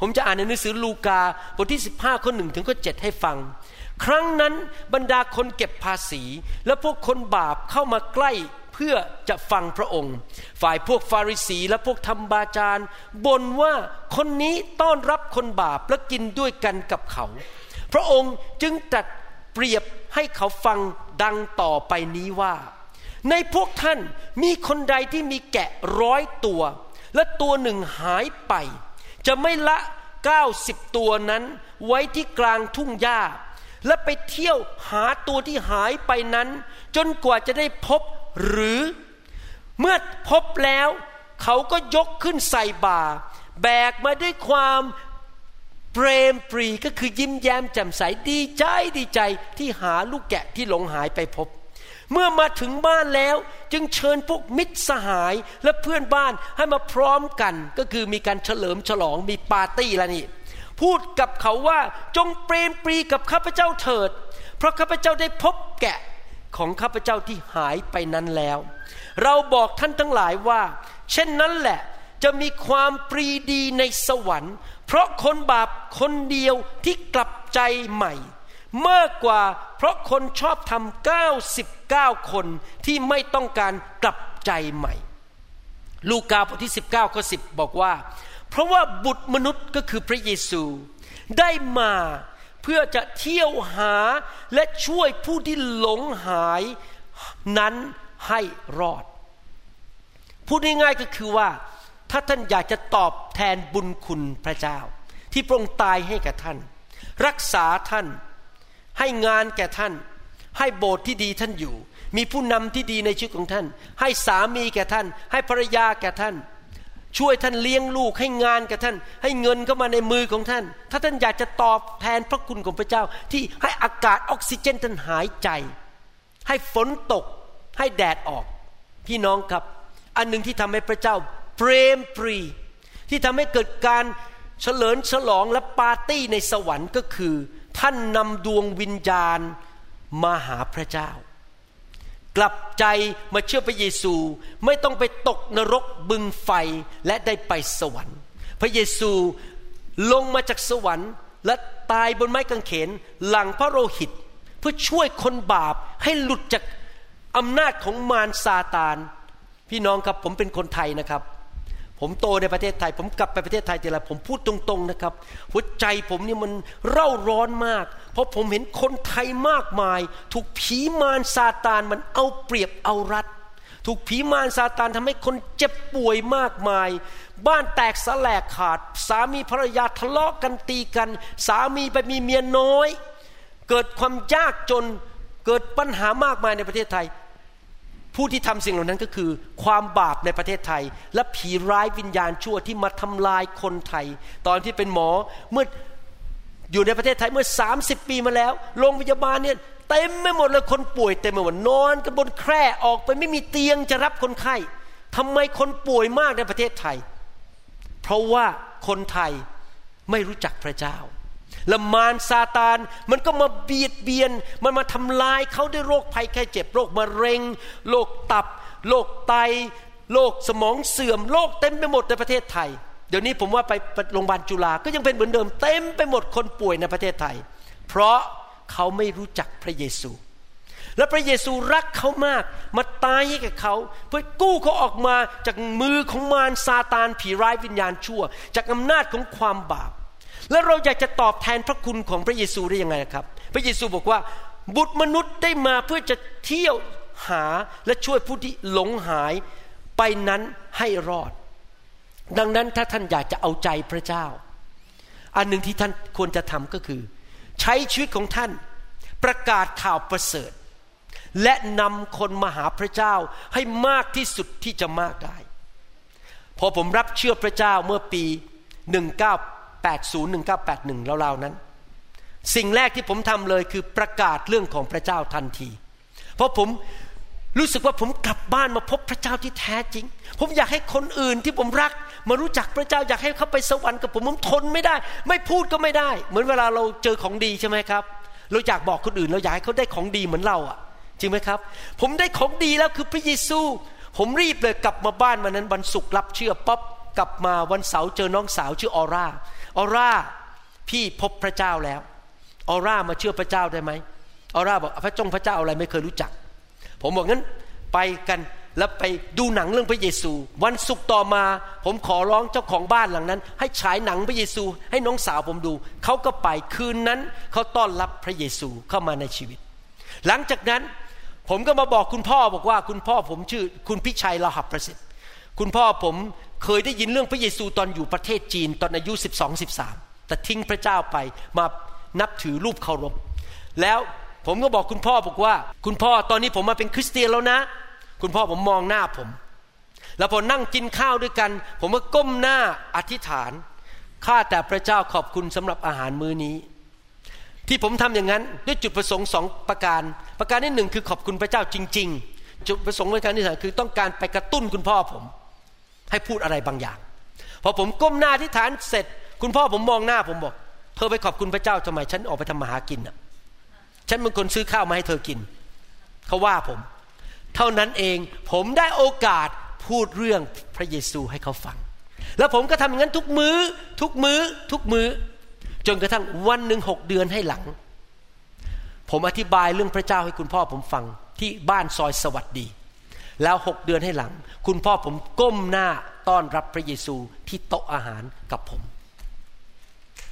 ผมจะอ่านในหนังสือลูกาบทที่ 15ข้อหนึ่งถึงข้อเให้ฟัง ครั้งนั้นบรรดาคนเก็บภาษี และพวกคนบาปเข้ามาใกล้ เพื่อจะฟังพระองค์ ฝ่ายพวกฟาริสีและพวกธรรมบาจารย์บ่นว่าคนนี้ต้อนรับคนบาปและกินด้วยกันกับเขา พระองค์จึงตรัสเปรียบให้เขาฟังดังต่อไปนี้ว่า ในพวกท่านมีคนใดที่มีแกะร้อยตัว และตัวหนึ่งหายไป จะไม่ละเก้าสิบตัวนั้นไว้ที่กลางทุ่งหญ้าและไปเที่ยวหาตัวที่หายไปนั้น จนกว่าจะได้พบ หรือเมื่อพบแล้วเขาก็ยกขึ้นใส่บ่า แบกมาด้วยความเปรมปรีก็คือยิ้มแย้มแจ่มใสดีใจดีใจที่หาลูกแกะที่หลงหายไปพบ เมื่อมาถึงบ้านแล้วจึงเชิญพวกมิตรสหายและเพื่อนบ้านให้มาพร้อมกัน ก็คือมีการเฉลิมฉลองมีปาร์ตี้แล้วนี่พูดกับเขาว่าจงเปรมปรีกับข้าพเจ้าเถิด เพราะข้าพเจ้าได้พบแกะ ของข้าพเจ้าที่หายไปนั้นแล้ว เราบอกท่านทั้งหลายว่า เช่นนั้นแหละจะมีความปรีดีในสวรรค์ เพราะคนบาปคนเดียวที่กลับใจใหม่ มากกว่าเพราะคนชอบทำ99 คนที่ไม่ต้องการกลับใจใหม่ ลูกาบทที่ 19ข้อ10 บอกว่า เพราะว่าบุตรมนุษย์ก็คือพระเยซู ได้มา เพื่อจะเที่ยวหาและช่วยผู้ที่หลงหายนั้นให้รอด พูดง่ายๆก็คือว่า ถ้าท่านอยากจะตอบแทนบุญคุณพระเจ้า ที่พระองค์ตายให้แก่ท่าน รักษาท่าน ให้งานแก่ท่าน ให้โบสถ์ที่ดีท่านอยู่ มีผู้นำที่ดีในชีวิตของท่าน ให้สามีแก่ท่าน ให้ภรรยาแก่ท่าน ช่วยท่านเลี้ยงลูกให้งานแก่ท่าน ให้เงินเข้ามาในมือของท่าน ถ้าท่านอยากจะตอบแทนพระคุณของพระเจ้า ที่ให้อากาศออกซิเจนท่านหายใจ ให้ฝนตกให้แดดออก พี่น้องครับ อันหนึ่งที่ทำให้พระเจ้าเปรมปรี ที่ทำให้เกิดการเฉลิมฉลองและปาร์ตี้ในสวรรค์ก็คือ ท่านนำดวงวิญญาณมาหาพระเจ้า กลับใจมาเชื่อพระเยซู ไม่ต้องไปตกนรกบึงไฟและได้ไปสวรรค์ พระเยซูลงมาจากสวรรค์ และตายบนไม้กางเขนหลังพระโลหิต เพื่อช่วยคนบาปให้หลุดจากอำนาจของมารซาตาน พี่น้องครับผมเป็นคนไทยนะครับ ผมโตในประเทศไทย ผมกลับไปประเทศไทยทีไรผมพูดตรงๆนะครับ หัวใจผมนี่มันเร่าร้อนมาก เพราะผมเห็นคนไทยมากมาย ถูกผีมารซาตานมันเอาเปรียบเอารัด ถูกผีมารซาตานทำให้คนเจ็บป่วยมากมาย บ้านแตกสลกขาด สามีภรรยาทะเลาะกันตีกัน สามีไปมีเมียน้อย เกิดความยากจนเกิดปัญหามากมายในประเทศไทย ผู้ที่ทำสิ่งเหล่านั้นก็คือ ความบาปในประเทศไทย และผีร้ายวิญญาณชั่วที่มาทำลายคนไทย ตอนที่เป็นหมอเมื่ออยู่ในประเทศไทยเมื่อ 30 ปีมาแล้วโรงพยาบาลเนี่ยเต็มไม่หมดเลยคนป่วยเต็มไปหมดนอนกันบนแคร่ออกไปไม่มีเตียงจะรับคนไข้ทำไมคนป่วยมากในประเทศไทย เพราะว่าคนไทยไม่รู้จักพระเจ้า และมารซาตาน มันก็มาเบียดเบียน มันมาทำลายเขาด้วยโรคภัยแค่เจ็บโรคมะเร็งโรคตับโรคไตโรคสมองเสื่อมโรคเต็มไปหมดในประเทศไทย เดี๋ยวนี้ผมว่าไปโรงพยาบาลจุฬาก็ยังเป็นเหมือนเดิมเต็มไปหมดคนป่วยในประเทศไทย เพราะเขาไม่รู้จักพระเยซู และพระเยซูรักเขามาก มาตายให้กับเขา เพื่อกู้เขาออกมาจากมือของมารซาตานผีร้ายวิญญาณชั่ว จากอำนาจของความบาป แล้วเราอยากจะตอบแทนพระคุณของพระเยซูได้ยังไงครับ พระเยซูบอกว่า บุตรมนุษย์ได้มาเพื่อจะเที่ยวหาและช่วยผู้ที่หลงหายไปนั้นให้รอด ดังนั้นถ้าท่านอยากจะเอาใจพระเจ้า อันหนึ่งที่ท่านควรจะทำก็คือ ใช้ชีวิตของท่านประกาศข่าวประเสริฐ และนำคนมาหาพระเจ้าให้มากที่สุดที่จะมากได้ พอผมรับเชื่อพระเจ้าเมื่อปี 19 801981ราวๆนั้น สิ่งแรกที่ผมทำเลยคือประกาศเรื่องของพระเจ้าทันที เพราะผมรู้สึกว่าผมกลับบ้านมาพบพระเจ้าที่แท้จริง ผมอยากให้คนอื่นที่ผมรัก มารู้จักพระเจ้าอยากให้เขาไปสวรรค์กับผมผมทนไม่ได้ ไม่พูดก็ไม่ได้ เหมือนเวลาเราเจอของดีใช่ไหมครับ เราอยากบอกคนอื่น เราอยากให้เขาได้ของดีเหมือนเราอะ จริงไหมครับ ผมได้ของดีแล้วคือพระเยซู ผมรีบเลยกลับมาบ้านวันนั้นวันศุกร์รับเชื่อปั๊บกลับมาวันเสาร์เจอน้องสาวชื่อออร่า ออร่าพี่พบพระเจ้าแล้วออร่ามาเชื่อพระเจ้าได้ไหมออร่าบอกพระจงพระเจ้าอะไรไม่เคยรู้จัก ผมบอกงั้นไปกันแล้วไปดูหนังเรื่องพระเยซู วันศุกร์ต่อมา ผมขอร้องเจ้าของบ้านหลังนั้น ให้ฉายหนังพระเยซู ให้น้องสาวผมดู เขาก็ไปคืนนั้นเขาต้อนรับพระเยซูเข้ามาในชีวิต หลังจากนั้นผมก็มาบอกคุณพ่อบอกว่าคุณพ่อผมชื่อคุณพิชัยลาหับประสิทธิ์คุณพ่อผม เคยได้ยินเรื่องพระเยซูตอนอยู่ประเทศจีนตอนอายุ 12 13 แต่ทิ้งพระเจ้าไปมานับถือรูปเคารพ แล้วผมก็บอกคุณพ่อบอกว่า คุณพ่อตอนนี้ผมมาเป็นคริสเตียนแล้วนะ คุณพ่อผมมองหน้าผม แล้วพอนั่งกินข้าวด้วยกัน ผมก็ก้มหน้าอธิษฐานข้าแต่พระเจ้าขอบคุณสำหรับอาหารมื้อนี้ ที่ผมทำอย่างนั้นด้วยจุดประสงค์สองประการ ประการที่หนึ่งคือขอบคุณพระเจ้าจริง ๆ จุดประสงค์ประการที่สองคือต้องการไปกระตุ้นคุณพ่อผม ให้พูดอะไรบางอย่าง พอผมก้มหน้าที่ฐานเสร็จ คุณพ่อผมมองหน้าผมบอก เธอไปขอบคุณพระเจ้าทำไม ฉันออกไปทำมาหากินอะ ฉันเป็นคนซื้อข้าวมาให้เธอกิน เขาว่าผม เท่านั้นเองผมได้โอกาสพูดเรื่องพระเยซูให้เขาฟัง แล้วผมก็ทำอย่างนั้นทุกมือ้อ ทุกมือ้อ ทุกมือ้อ จนกระทั่งวันหนึ่งหกเดือนให้หลัง ผมอธิบายเรื่องพระเจ้าให้คุณพ่อผมฟังที่บ้านซอยสวัสดี แล้วหกเดือนให้หลัง คุณพ่อผมก้มหน้าต้อนรับพระเยซูที่โต๊ะอาหารกับผม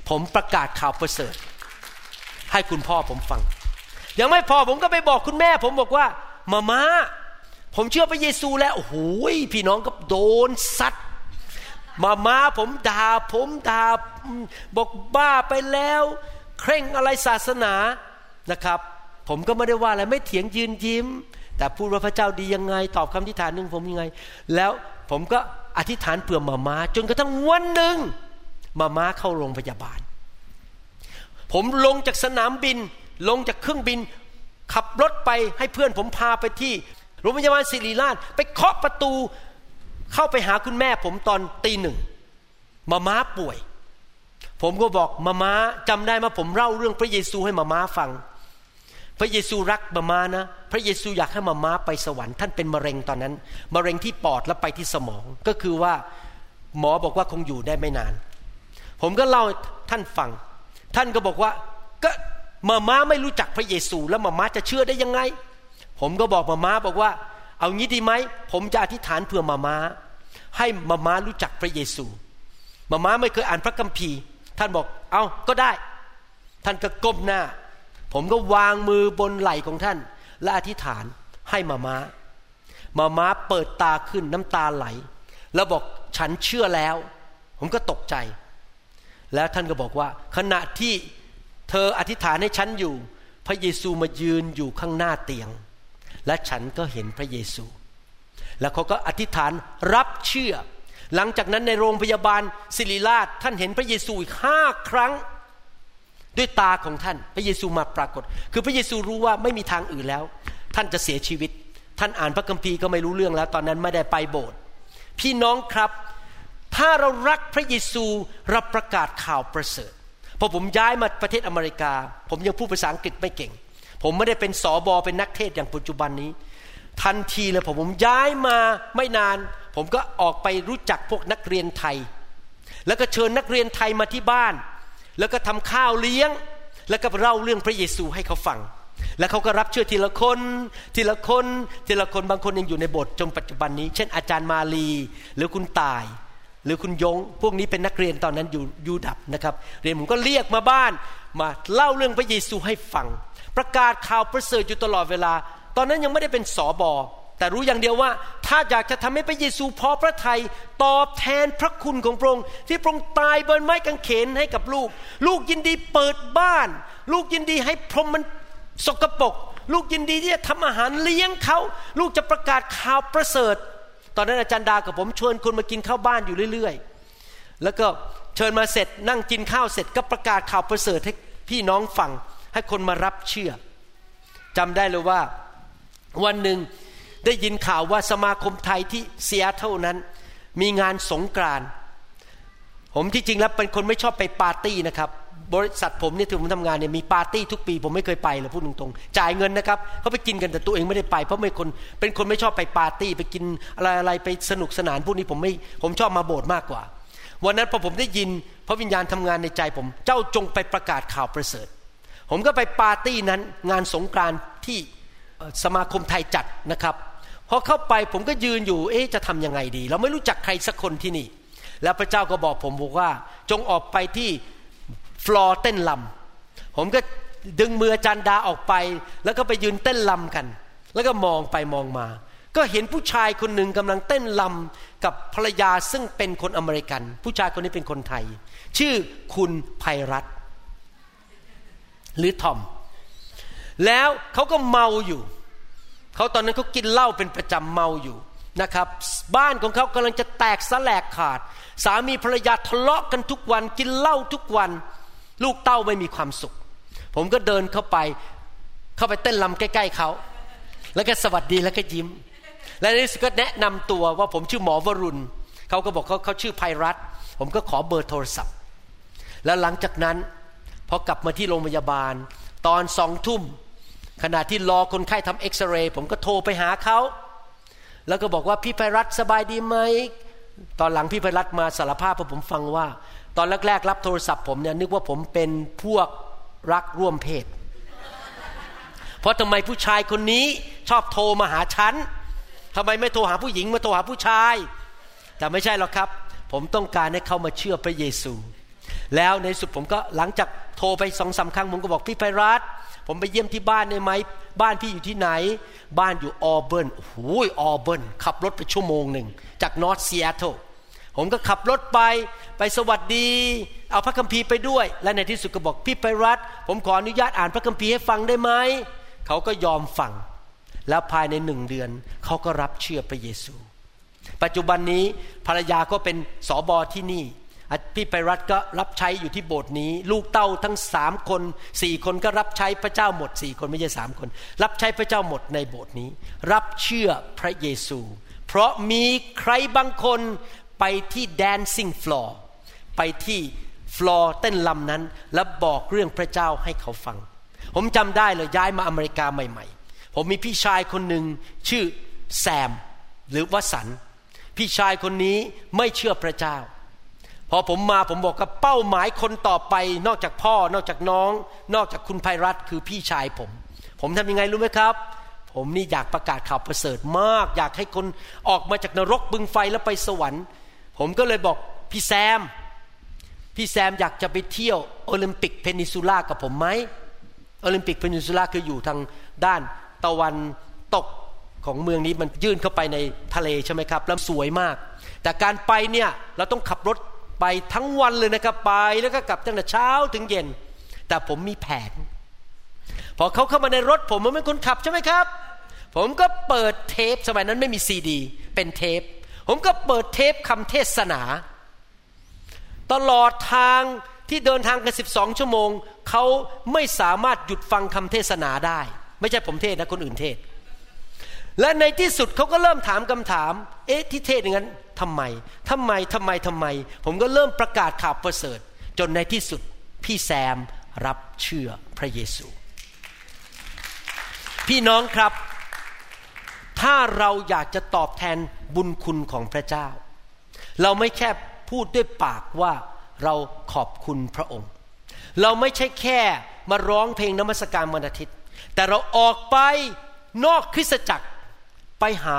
ผมประกาศข่าวประเสริฐ ให้คุณพ่อผมฟัง ยังไม่พอผมก็ไปบอกคุณแม่ ผมบอกว่ามามาผมเชื่อพระเยซูแล้วโอ้โหพี่น้องก็โดนซัดมามาผมด่าผมด่าบอกบ้าไปแล้ว เคร่งอะไรศาสนานะครับ ผมก็ไม่ได้ว่าอะไรไม่เถียงยืนยิ้ม แต่พูดว่าพระเจ้าดียังไง ตอบคำอธิษฐานหนึ่งผมยังไง แล้วผมก็อธิษฐานเผื่อมามาจนกระทั่งวันหนึ่งมามาเข้าโรงพยาบาล ผมลงจากสนามบิน ลงจากเครื่องบิน ขับรถไปให้เพื่อนผมพาไปที่โรงพยาบาลศิริราช ไปเคาะประตูเข้าไปหาคุณแม่ผมตอนตีหนึ่งมาม้าป่วย ผมก็บอกมาม้าจำได้มาผมเล่าเรื่องพระเยซูให้มาม้าฟัง พระเยซูรักมามานะ พระเยซูอยากให้มามาไปสวรรค์ท่านเป็นมะเร็งตอนนั้น มะเร็งที่ปอดแล้วไปที่สมอง ก็คือว่าหมอบอกว่าคงอยู่ได้ไม่นาน ผมก็เล่าท่านฟัง ท่านก็บอกว่าก็มาม้าไม่รู้จักพระเยซู แล้วมาม้าจะเชื่อได้ยังไง ผมก็บอกมาม้าบอกว่า เอางี้ดีไหมผมจะอธิษฐานเพื่อมาม้า ให้มาม้ารู้จักพระเยซูมาม้าไม่เคยอ่านพระคัมภีร์ ท่านบอกเอาก็ได้ ท่านก็ก้มหน้า ผมก็วางมือบนไหล่ของท่าน และอธิษฐานให้มาม้ามาม้าเปิดตาขึ้นน้ำตาไหล แล้วบอกฉันเชื่อแล้ว ผมก็ตกใจ แล้วท่านก็บอกว่า ขณะที่เธออธิษฐานให้ฉันอยู่ พระเยซูมายืนอยู่ข้างหน้าเตียง และฉันก็เห็นพระเยซู แล้วเขาก็อธิษฐานรับเชื่อ หลังจากนั้นในโรงพยาบาลศิริราชท่านเห็นพระเยซูอีกห้าครั้ง ด้วยตาของท่าน พระเยซูมาปรากฏ คือพระเยซูรู้ว่าไม่มีทางอื่นแล้ว ท่านจะเสียชีวิต ท่านอ่านพระคัมภีร์ก็ไม่รู้เรื่องแล้ว ตอนนั้นไม่ได้ไปโบสถ์พี่น้องครับ ถ้าเรารักพระเยซูเราประกาศข่าวประเสริฐพอผมย้ายมาประเทศอเมริกา ผมยังพูดภาษาอังกฤษไม่เก่ง ผมไม่ได้เป็นสอบอเป็นนักเทศอย่างปัจจุบันนี้ ทันทีเลยผมผมย้ายมาไม่นาน ผมก็ออกไปรู้จักพวกนักเรียนไทย แล้วก็เชิญนักเรียนไทยมาที่บ้าน แล้วก็ทำข้าวเลี้ยง แล้วก็เล่าเรื่องพระเยซูให้เขาฟัง แล้วเขาก็รับเชื่อทีละคน ทีละคน ทีละคนบางคนยังอยู่ในโบสถ์จนปัจจุบันนี้ เช่นอาจารย์มาลี หรือคุณตาย หรือคุณยง พวกนี้เป็นนักเรียนตอนนั้นอยู่ยูดับนะครับเรียนผมก็เรียกมาบ้าน มาเล่าเรื่องพระเยซูให้ฟัง ประกาศข่าวประเสริฐอยู่ตลอดเวลา ตอนนั้นยังไม่ได้เป็นสอบอ แต่รู้อย่างเดียวว่า ถ้าอยากจะทำให้พระเยซูพอพระทัยตอบแทนพระคุณของพระองค์ที่พระองค์ตายบนไม้กางเขนให้กับลูก ลูกยินดีเปิดบ้าน ลูกยินดีให้พรมมันสกปรกลูกยินดีที่จะทำอาหารเลี้ยงเขา ลูกจะประกาศข่าวประเสริฐ ตอนนั้นอาจารย์ดากับผมชวนคนมากินข้าวบ้านอยู่เรื่อย ๆ แล้วก็เชิญมาเสร็จนั่งกินข้าวเสร็จก็ประกาศข่าวประเสริฐให้พี่น้องฟังให้คนมารับเชื่อจำได้เลยว่า วันหนึ่ง ได้ยินข่าวว่าสมาคมไทยที่เซียเท่านั้น มีงานสงกรานผมที่จริงแล้วเป็นคนไม่ชอบไปปาร์ตี้นะครับ บริษัทผมเนี่ยที่ผมทำงานเนี่ยมีปาร์ตี้ทุกปี ผมไม่เคยไปเลยพูดตรงๆจ่ายเงินนะครับเขาไปกินกันแต่ตัวเองไม่ได้ไป เพราะไม่คนเป็นคนไม่ชอบไปปาร์ตี้ไปกินอะไรอะไรไปสนุกสนานพวกนี้ผมไม่ผมชอบมาโบสถ์มากกว่า วันนั้นพอผมได้ยินพระวิญญาณทำงานในใจผม เจ้าจงไปประกาศข่าวประเสริฐ ผมก็ไปปาร์ตี้นั้นงานสงกรานที่สมาคมไทยจัดนะครับ พอเข้าไปผมก็ยืนอยู่ เอ๊ะจะทำยังไงดี เราไม่รู้จักใครสักคนที่นี่ แล้วพระเจ้าก็บอกผมบอกว่า จงออกไปที่ฟลอร์เต้นลำผมก็ดึงมืออาจารย์ดาออกไป แล้วก็ไปยืนเต้นลำกัน แล้วก็มองไปมองมา ก็เห็นผู้ชายคนหนึ่งกำลังเต้นลำกับภรรยาซึ่งเป็นคนอเมริกัน ผู้ชายคนนี้เป็นคนไทย ชื่อคุณภัยรัตหรือทอม แล้วเขาก็เมาอยู่ เขาตอนนั้นเขากินเหล้าเป็นประจำเมาอยู่นะครับ บ้านของเขากำลังจะแตกสลกขาด สามีภรรยาทะเลาะกันทุกวัน กินเหล้าทุกวัน ลูกเต้าไม่มีความสุข ผมก็เดินเข้าไป เข้าไปเต้นลำใกล้ ๆเขา แล้วก็สวัสดีแล้วก็ยิ้ม และในที่สุดก็แนะนำตัวว่าผมชื่อหมอวรุณเขาก็บอกเขาเขาชื่อภัยรัตผมก็ขอเบอร์โทรศัพท์ แล้วหลังจากนั้นพอกลับมาที่โรงพยาบาล ตอนสองทุ่ม ขณะที่รอคนไข้ทำเอ็กซเรย์ผมก็โทรไปหาเขาแล้วก็บอกว่าพี่ไพรัตสบายดีไหมตอนหลังพี่ไพรัตมาสารภาพพอผมฟังว่า ตอนแรกๆรับโทรศัพท์ผมเนี่ยนึกว่าผมเป็นพวกรักร่วมเพศ เพราะทำไมผู้ชายคนนี้ชอบโทรมาหาฉันทำไมไม่โทรหาผู้หญิงมาโทรหาผู้ชาย แต่ไม่ใช่หรอกครับ ผมต้องการให้เขามาเชื่อพระเยซู แล้วในสุดผมก็หลังจากโทรไปสองสาครั้งผมก็บอกพี่ไพรัต ผมไปเยี่ยมที่บ้านได้ไหม บ้านพี่อยู่ที่ไหน บ้านอยู่ออเบิร์นหูยออเบิร์นขับรถไปชั่วโมงหนึ่ง จาก North Seattle ผมก็ขับรถไปไปสวัสดี เอาพระคัมภีร์ไปด้วย และในที่สุดก็บอกพี่ไพรัช ผมขออนุญาตอ่านพระคัมภีร์ให้ฟังได้ไหม เขาก็ยอมฟัง แล้วภายในหนึ่งเดือน เขาก็รับเชื่อพระเยซู ปัจจุบันนี้ภรรยาก็เป็นสอบอที่นี่ พี่ไพรัชก็รับใช้อยู่ที่โบสถ์นี้ ลูกเต้าทั้งสามคนสี่คนก็รับใช้พระเจ้าหมดสี่คนไม่ใช่สามคน รับใช้พระเจ้าหมดในโบสถ์นี้ รับเชื่อพระเยซู เพราะมีใครบางคนไปที่ dancing floor ไปที่ฟลอร์เต้นลำนั้น แล้วบอกเรื่องพระเจ้าให้เขาฟัง ผมจำได้เลยย้ายมาอเมริกาใหม่ ๆ ผมมีพี่ชายคนหนึ่งชื่อแซมหรือวสัน พี่ชายคนนี้ไม่เชื่อพระเจ้า อผมมาผมบอกกับเป้าหมายคนต่อไป นอกจากพ่อนอกจากน้อง นอกจากคุณไพรัชคือพี่ชายผม ผมทำยังไงรู้ไหมครับ ผมนี่อยากประกาศข่าวประเสริฐมาก อยากให้คนออกมาจากนรกบึงไฟแล้วไปสวรรค์ ผมก็เลยบอกพี่แซม พี่แซมอยากจะไปเที่ยว Olympic Peninsula กับผมไหม Olympic Peninsula คืออยู่ทางด้านตะวันตกของเมืองนี้มันยื่นเข้าไปในทะเลใช่ไหมครับแล้วสวยมาก แต่การไปเนี่ยเราต้องขับรถ ไปทั้งวันเลยนะครับไปแล้วก็กลับตั้งแต่เช้าถึงเย็น แต่ผมมีแผน พอเขาเข้ามาในรถผมมันเป็นคนขับใช่ไหมครับ ผมก็เปิดเทปสมัยนั้นไม่มีซีดี เป็นเทป ผมก็เปิดเทปคำเทศนา ตลอดทางที่เดินทางกันสิบสองชั่วโมง เขาไม่สามารถหยุดฟังคำเทศนาได้ ไม่ใช่ผมเทศนะคนอื่นเทศ และในที่สุดเขาก็เริ่มถามคำถาม เอ๊ะที่เทศอย่างนั้น ทำไมทำไมทำไมทำไม ผมก็เริ่มประกาศข่าวประเสริฐ จนในที่สุดพี่แซมรับเชื่อพระเยซู พี่น้องครับ ถ้าเราอยากจะตอบแทนบุญคุณของพระเจ้า เราไม่แค่พูดด้วยปากว่าเราขอบคุณพระองค์ เราไม่ใช่แค่มาร้องเพลงนมัสการวันอาทิตย์ แต่เราออกไปนอกคริสตจักรไปหา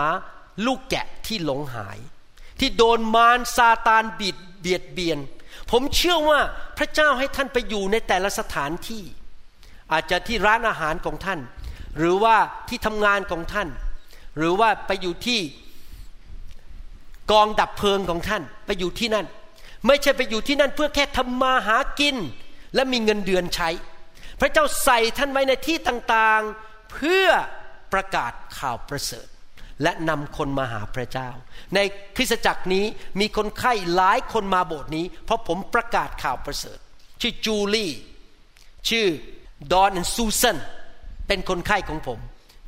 ลูกแกะที่หลงหาย ที่โดนมารซาตานบีดเบียดเบียน ผมเชื่อว่าพระเจ้าให้ท่านไปอยู่ในแต่ละสถานที่ อาจจะที่ร้านอาหารของท่าน หรือว่าที่ทำงานของท่าน หรือว่าไปอยู่ที่กองดับเพลิงของท่านไปอยู่ที่นั่น ไม่ใช่ไปอยู่ที่นั่นเพื่อแค่ทำมาหากิน และมีเงินเดือนใช้ พระเจ้าใส่ท่านไว้ในที่ต่างๆ เพื่อประกาศข่าวประเสริฐ และนำคนมาหาพระเจ้า ในคริสตจักรนี้มีคนไข้หลายคนมาโบสถ์นี้ เพราะผมประกาศข่าวประเสริฐ ชื่อจูลี่ ชื่อดอนและซูซันเป็นคนไข้ของผม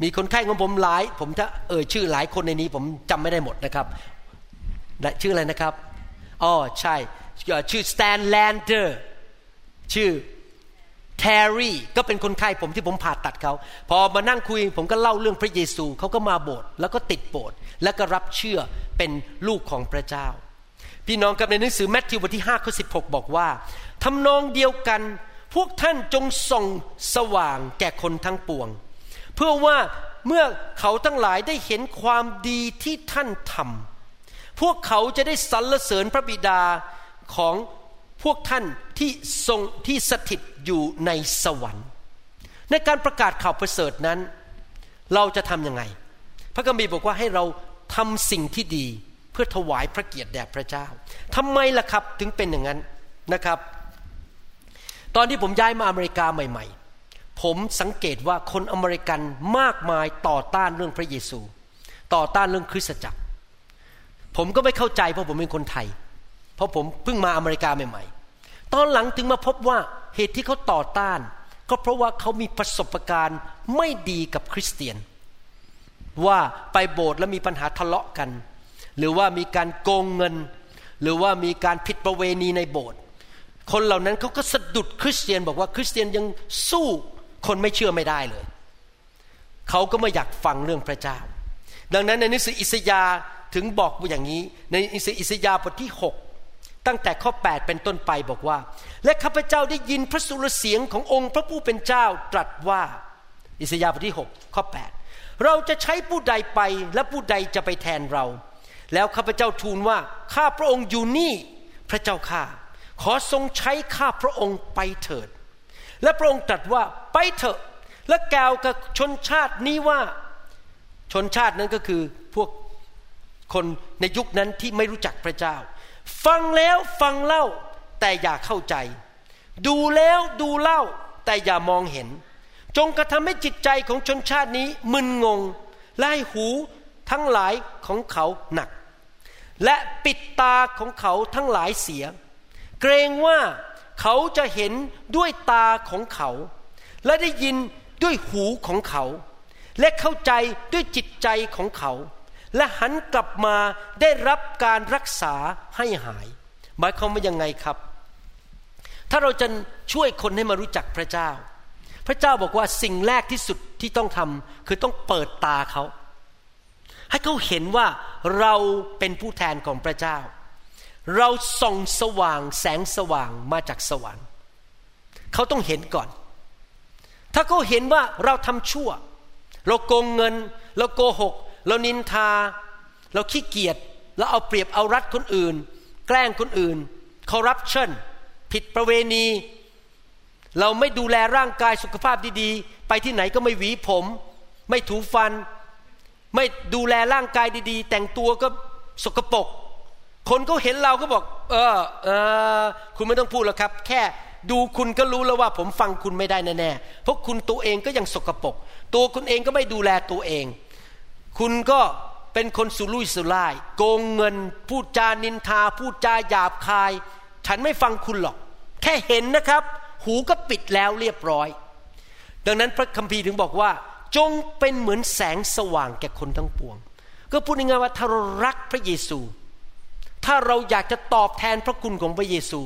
มีคนไข้ของผมหลาย ผมถ้าเอ่ยชื่อหลายคนในนี้ผมจำไม่ได้หมดนะครับ ชื่ออะไรนะครับอ๋อใช่ชื่อสแตนแลนเดอร์ชื่อ แทรี่ก็เป็นคนไข้ผมที่ผมผ่าตัดเขา พอมานั่งคุยผมก็เล่าเรื่องพระเยซูเขาก็มาโบสถ์แล้วก็ติดโบสถ์แล้วก็รับเชื่อเป็นลูกของพระเจ้า พี่น้องกับในหนังสือแมทธิวบทที่5ข้อ16 บอกว่าทำนองเดียวกัน พวกท่านจงส่องสว่างแก่คนทั้งปวง เพื่อว่าเมื่อเขาทั้งหลายได้เห็นความดีที่ท่านทำพวกเขาจะได้สรรเสริญพระบิดาของ พวกท่านที่ทรงที่สถิตอยู่ในสวรรค์ ในการประกาศข่าวประเสริฐนั้น เราจะทำยังไง พระคัมภีร์บอกว่าให้เราทำสิ่งที่ดีเพื่อถวายพระเกียรติแด่พระเจ้าทำไมล่ะครับถึงเป็นอย่างนั้นนะครับ ตอนที่ผมย้ายมาอเมริกาใหม่ผมสังเกตว่าคนอเมริกันมากมายต่อต้านเรื่องพระเยซู ต่อต้านเรื่องคริสตจักร ผมก็ไม่เข้าใจเพราะผมเป็นคนไทย เพราะผมเพิ่งมาอเมริกาใหม่ๆ ตอนหลังถึงมาพบว่าเหตุที่เขาต่อต้าน ก็เพราะว่าเขามีประสบการณ์ไม่ดีกับคริสเตียน ว่าไปโบสถ์แล้วมีปัญหาทะเลาะกัน หรือว่ามีการโกงเงิน หรือว่ามีการผิดประเวณีในโบสถ์คนเหล่านั้นเขาก็สะดุดคริสเตียนบอกว่าคริสเตียนยังสู้คนไม่เชื่อไม่ได้เลย เขาก็ไม่อยากฟังเรื่องพระเจ้า ดังนั้นในหนังสืออิสยาถึงบอกอย่างนี้ ในหนังสืออิสยาบทที่6 ตั้งแต่ข้อ 8 เป็นต้นไปบอกว่า และข้าพเจ้าได้ยินพระสุรเสียงขององค์พระผู้เป็นเจ้าตรัสว่า อิสยาบทที่ 6 ข้อ 8 เราจะใช้ผู้ใดไปและผู้ใดจะไปแทนเรา แล้วข้าพเจ้าทูลว่าข้าพระองค์อยู่นี่พระเจ้าข้าขอทรงใช้ข้าพระองค์ไปเถิด และพระองค์ตรัสว่าไปเถอะ และกล่าวกับชนชาตินี้ว่าชนชาตินั้นก็คือพวกคนในยุคนั้นที่ไม่รู้จักพระเจ้า ฟังแล้วฟังเล่า แต่อย่าเข้าใจ ดูแล้วดูเล่า แต่อย่ามองเห็น จงกระทำให้จิตใจของชนชาตินี้มึนงงและให้หูทั้งหลายของเขาหนัก และปิดตาของเขาทั้งหลายเสีย เกรงว่าเขาจะเห็นด้วยตาของเขา และได้ยินด้วยหูของเขา และเข้าใจด้วยจิตใจของเขา และหันกลับมาได้รับการรักษาให้หาย หมายความว่ายังไงครับ ถ้าเราจะช่วยคนให้มารู้จักพระเจ้า พระเจ้าบอกว่าสิ่งแรกที่สุดที่ต้องทำคือต้องเปิดตาเขา ให้เขาเห็นว่าเราเป็นผู้แทนของพระเจ้า เราส่องสว่างแสงสว่างมาจากสวรรค์เขาต้องเห็นก่อน ถ้าเขาเห็นว่าเราทำชั่ว เราโกงเงิน เราโกหก เรานินทา เราขี้เกียจเราเอาเปรียบเอารัดคนอื่น แกล้งคนอื่นคอร์รัปชันผิดประเวณี เราไม่ดูแลร่างกายสุขภาพดีๆ ไปที่ไหนก็ไม่หวีผม ไม่ถูฟัน ไม่ดูแลร่างกายดีๆ แต่งตัวก็สกปรกคนเขาเห็นเราก็บอก เออเออคุณไม่ต้องพูดหรอกครับ แค่ดูคุณก็รู้แล้วว่าผมฟังคุณไม่ได้แน่ๆเพราะคุณตัวเองก็ยังสกปรกตัวคุณเองก็ไม่ดูแลตัวเอง คุณก็เป็นคนสุรุ่ยสุร่าย โกงเงิน พูดจานินทา พูดจาหยาบคาย ฉันไม่ฟังคุณหรอก แค่เห็นนะครับ หูก็ปิดแล้วเรียบร้อย ดังนั้นพระคัมภีร์ถึงบอกว่า จงเป็นเหมือนแสงสว่างแก่คนทั้งปวง ก็พูดง่ายๆว่าถ้าเรารักพระเยซู ถ้าเราอยากจะตอบแทนพระคุณของพระเยซู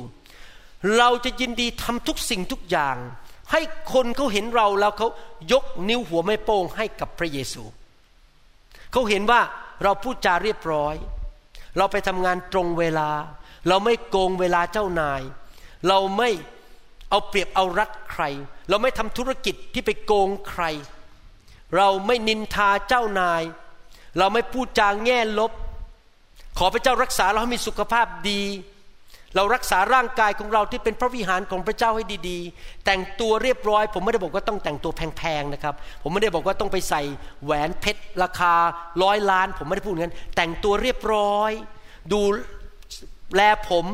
เราจะยินดีทำทุกสิ่งทุกอย่าง ให้คนเขาเห็นเราแล้วเขายกนิ้วหัวไม่โป้งให้กับพระเยซูเขาเห็นว่าเราพูดจาเรียบร้อย เราไปทำงานตรงเวลา เราไม่โกงเวลาเจ้านาย เราไม่เอาเปรียบเอารัดใคร เราไม่ทำธุรกิจที่ไปโกงใคร เราไม่นินทาเจ้านาย เราไม่พูดจาแง่ลบ ขอพระเจ้ารักษาเราให้มีสุขภาพดี เรารักษาร่างกายของเราที่เป็นพระวิหารของพระเจ้าให้ดีๆ แต่งตัวเรียบร้อย ผมไม่ได้บอกว่าต้องแต่งตัวแพงๆนะครับ ผมไม่ได้บอกว่าต้องไปใส่แหวนเพชรราคาร้อยล้าน ผมไม่ได้พูดงั้น แต่งตัวเรียบร้อย ดูแลผม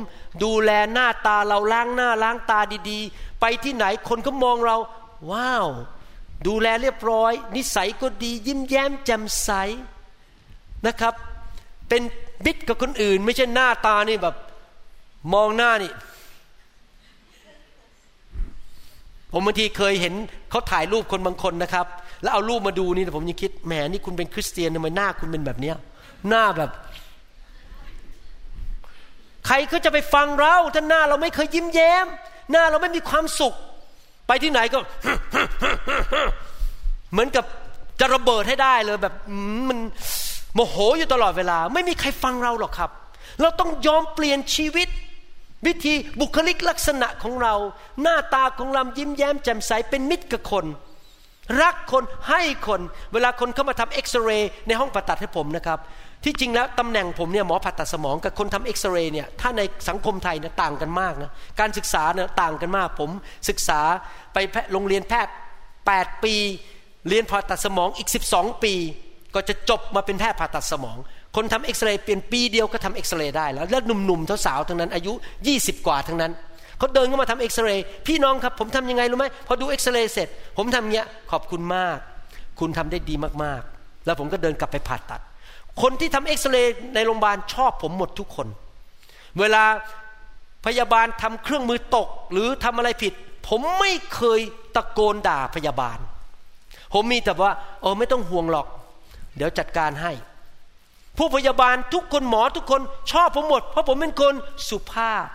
ดูแลหน้าตาเราล้างหน้าล้างตาดีๆ ไปที่ไหนคนก็มองเรา ว้าว ดูแลเรียบร้อย นิสัยก็ดียิ้มแย้มแจ่มใสนะครับ เป็นบิดกับคนอื่น ไม่ใช่หน้าตานี่แบบ มองหน้านี่ ผมบางทีเคยเห็นเขาถ่ายรูปคนบางคนนะครับ แล้วเอารูปมาดูนี่ผมยังคิดแหมนี่คุณเป็นคริสเตียนทำไมหน้าคุณเป็นแบบเนี้ย หน้าแบบ ใครก็จะไปฟังเราถ้าหน้าเราไม่เคยยิ้มแย้ม หน้าเราไม่มีความสุข ไปที่ไหนก็เหมือนกับจะระเบิดให้ได้เลยแบบมันโมโหอยู่ตลอดเวลา ไม่มีใครฟังเราหรอกครับ เราต้องยอมเปลี่ยนชีวิต วิธีบุคลิกลักษณะของเรา หน้าตาของเรายิ้มแย้มแจ่มใสเป็นมิตรกับคน รักคนให้คน เวลาคนเข้ามาทำเอ็กซเรย์ในห้องผ่าตัดให้ผมนะครับที่จริงแล้วตำแหน่งผมเนี่ยหมอผ่าตัดสมองกับคนทำเอ็กซเรย์เนี่ยถ้าในสังคมไทยเนี่ยต่างกันมากนะการศึกษาเนี่ยต่างกันมาก ผมศึกษาไปโรงเรียนแพทย์ 8 ปี เรียนผ่าตัดสมองอีก 12 ปี ก็จะจบมาเป็นแพทย์ผ่าตัดสมอง คนทำเอ็กซเรย์เปลี่ยนปีเดียวก็ทำเอ็กซเรย์ได้แล้วแล้วหนุ่มๆสาวๆทั้งนั้นอายุ 20 กว่าทั้งนั้นเขาเดินเข้ามาทำเอ็กซเรย์พี่น้องครับผมทำยังไงรู้ไหมพอดูเอ็กซเรย์เสร็จ ผมทำเงี้ยขอบคุณมาก คุณทำได้ดีมากๆ แล้วผมก็เดินกลับไปผ่าตัด คนที่ทำเอ็กซเรย์ในโรงพยาบาลชอบผมหมดทุกคน เวลาพยาบาลทำเครื่องมือตกหรือทำอะไรผิด ผมไม่เคยตะโกนด่าพยาบาล ผมมีแต่ว่าเออไม่ต้องห่วงหรอก เดี๋ยวจัดการให้ ผู้พยาบาลทุกคนหมอทุกคนชอบผมหมด เพราะผมเป็นคนสุภาพ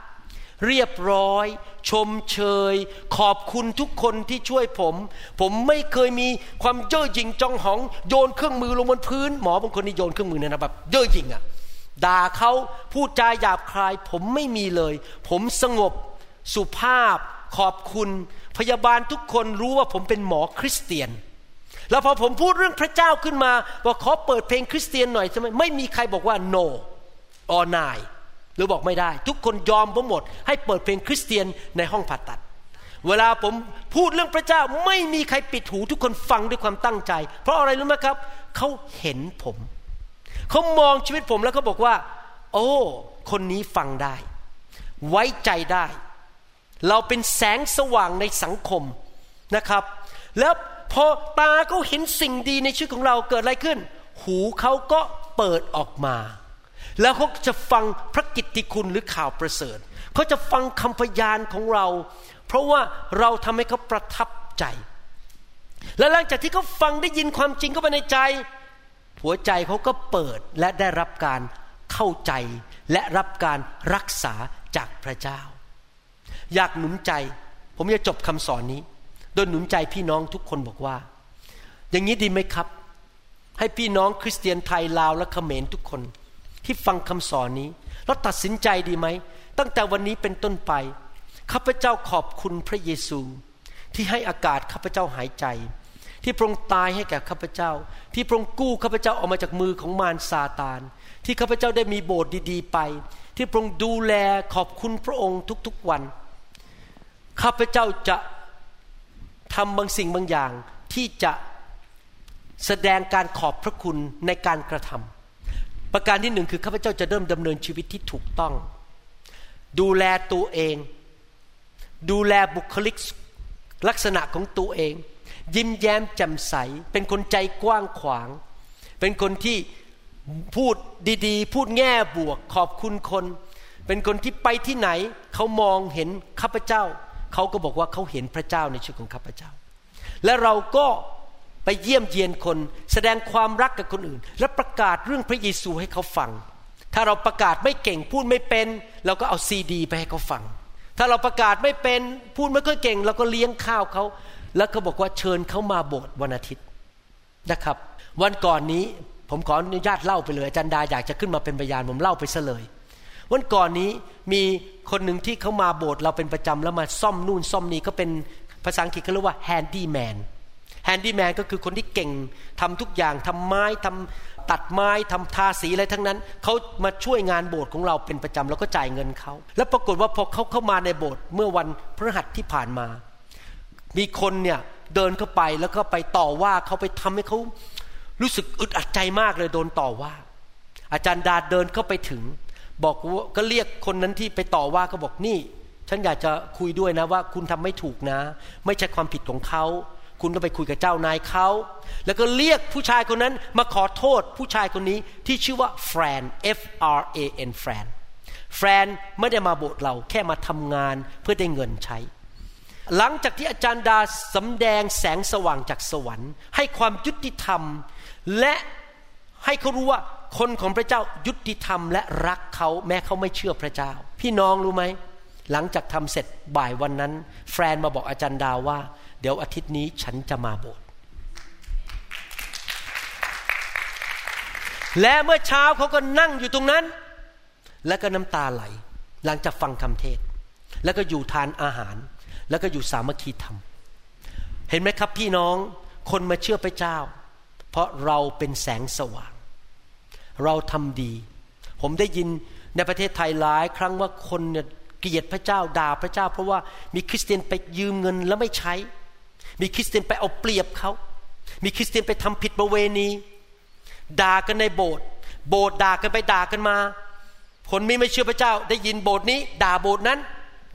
เรียบร้อย ชมเชย ขอบคุณทุกคนที่ช่วยผม ผมไม่เคยมีความเย่อหยิ่งจองหอง โยนเครื่องมือลงบนพื้น หมอบางคนนี่โยนเครื่องมือเนี่ยนะแบบเย่อหยิ่งอะ่ะด่าเขาพูดจาหยาบคาย ผมไม่มีเลย ผมสงบสุภาพ ขอบคุณ พยาบาลทุกคนรู้ว่าผมเป็นหมอคริสเตียน แล้วพอผมพูดเรื่องพระเจ้าขึ้นมาว่าขอเปิดเพลงคริสเตียนหน่อยใช่ไหมไม่มีใครบอกว่า no or n i หรือบอกไม่ได้ ทุกคนยอมผมหมด ให้เปิดเพลงคริสเตียนในห้องผ่าตัด เวลาผมพูดเรื่องพระเจ้าไม่มีใครปิดหูทุกคนฟังด้วยความตั้งใจ เพราะอะไรรู้ไหมครับ เขาเห็นผมเขามองชีวิตผมแล้วเขาบอกว่า โอ้ คนนี้ฟังได้ ไว้ใจได้ เราเป็นแสงสว่างในสังคมนะครับ แล้ว พอตาเขาเห็นสิ่งดีในชีวิตของเราเกิดอะไรขึ้น หูเขาก็เปิดออกมา แล้วเขาจะฟังพระกิตติคุณหรือข่าวประเสริฐเขาจะฟังคำพยานของเรา เพราะว่าเราทำให้เขาประทับใจ และหลังจากที่เขาฟังได้ยินความจริงเข้าไปในใจ หัวใจเขาก็เปิดและได้รับการเข้าใจและรับการรักษาจากพระเจ้า อยากหนุนใจ ผมจะจบคำสอนนี้ โดยหนุนใจพี่น้องทุกคนบอกว่า อย่างนี้ดีไหมครับ ให้พี่น้องคริสเตียนไทยลาวและเขมรทุกคน ที่ฟังคำสอนนี้ แล้วตัดสินใจดีไหม ตั้งแต่วันนี้เป็นต้นไปข้าพเจ้าขอบคุณพระเยซู ที่ให้อากาศข้าพเจ้าหายใจ ที่พระองค์ตายให้แก่ข้าพเจ้า ที่พระองค์กู้ข้าพเจ้าออกมาจากมือของมารซาตาน ที่ข้าพเจ้าได้มีโบสถ์ดีๆ ไป ที่พระองค์ดูแลขอบคุณพระองค์ทุกๆวันข้าพเจ้าจะ ทำบางสิ่งบางอย่างที่จะแสดงการขอบพระคุณในการกระทำประการที่หนึ่งคือข้าพเจ้าจะเริ่มดำเนินชีวิตที่ถูกต้อง ดูแลตัวเอง ดูแลบุคลิกลักษณะของตัวเอง ยิ้มแย้มแจ่มใส เป็นคนใจกว้างขวาง เป็นคนที่พูดดีๆ พูดแง่บวกขอบคุณคน เป็นคนที่ไปที่ไหนเขามองเห็นข้าพเจ้า เขาก็บอกว่าเขาเห็นพระเจ้าในชีวิตของข้าพเจ้า และเราก็ไปเยี่ยมเยียนคนแสดงความรักกับคนอื่น และประกาศเรื่องพระเยซูให้เขาฟัง ถ้าเราประกาศไม่เก่งพูดไม่เป็น เราก็เอาซีดี ไปให้เขาฟัง ถ้าเราประกาศไม่เป็นพูดไม่ค่อยเก่งเราก็เลี้ยงข้าวเขาแล้วก็บอกว่าเชิญเขามาโบสถ์วันอาทิตย์นะครับ วันก่อนนี้ผมขออนุญาตเล่าไปเลยอาจารย์ดาอยากจะขึ้นมาเป็นพยานผมเล่าไปซะเลย วันก่อนนี้มีคนหนึ่งที่เขามาโบสถ์เราเป็นประจำแล้วมาซ่อมนู่นซ่อมนี่ก็เป็นภาษาอังกฤษเขาเรียกว่า handyman handyman ก็คือคนที่เก่งทำทุกอย่างทำไม้ทำตัดไม้ทำทาสีอะไรทั้งนั้น เขามาช่วยงานโบสถ์ของเราเป็นประจำแล้วก็จ่ายเงินเขา แล้วปรากฏว่าพอเขาเข้ามาในโบสถ์เมื่อวันพฤหัสที่ผ่านมา มีคนเนี่ยเดินเข้าไปแล้วก็ไปต่อว่าเขาไปทำให้เขารู้สึกอึดอัดใจมากเลยโดนต่อว่า อาจารย์ดาเดินเข้าไปถึง บอกก็เรียกคนนั้นที่ไปต่อว่าก็บอกนี่ ฉันอยากจะคุยด้วยนะว่า คุณทำไม่ถูกนะ ไม่ใช่ความผิดของเขาคุณต้องไปคุยกับเจ้านายเขาแล้วก็เรียกผู้ชายคนนั้นมาขอโทษผู้ชายคนนี้ที่ชื่อว่าแฟรน F R A N แฟรนแฟรนไม่ได้มาโบสถ์เราแค่มาทำงานเพื่อได้เงินใช้ หลังจากที่อาจารย์ดาสำแดงแสงสว่างจากสวรรค์ ให้ความยุติธรรม และให้เขารู้ว่า คนของพระเจ้ายุติธรรมและรักเขาแม้เขาไม่เชื่อพระเจ้า พี่น้องรู้ไหม หลังจากทำเสร็จบ่ายวันนั้น แฟนมาบอกอาจารย์ดาวว่า เดี๋ยวอาทิตย์นี้ฉันจะมาโบสถ์และเมื่อเช้าเขาก็นั่งอยู่ตรงนั้น แล้วก็น้ำตาไหล หลังจากฟังคำเทศ แล้วก็อยู่ทานอาหาร แล้วก็อยู่สามัคคีธรรม เห็นไหมครับพี่น้องคนมาเชื่อพระเจ้า เพราะเราเป็นแสงสว่าง เราทำดี ผมได้ยินในประเทศไทยหลายครั้งว่าคนเนี่ยเกลียดพระเจ้าด่าพระเจ้า เพราะว่ามีคริสเตียนไปยืมเงินแล้วไม่ใช้ มีคริสเตียนไปเอาเปรียบเขา มีคริสเตียนไปทำผิดประเวณีด่ากันในโบสถ์โบสถ์ด่ากันไปด่ากันมา คนไม่ไม่เชื่อพระเจ้า ได้ยินโบสถ์นี้ ด่าโบสถ์นั้น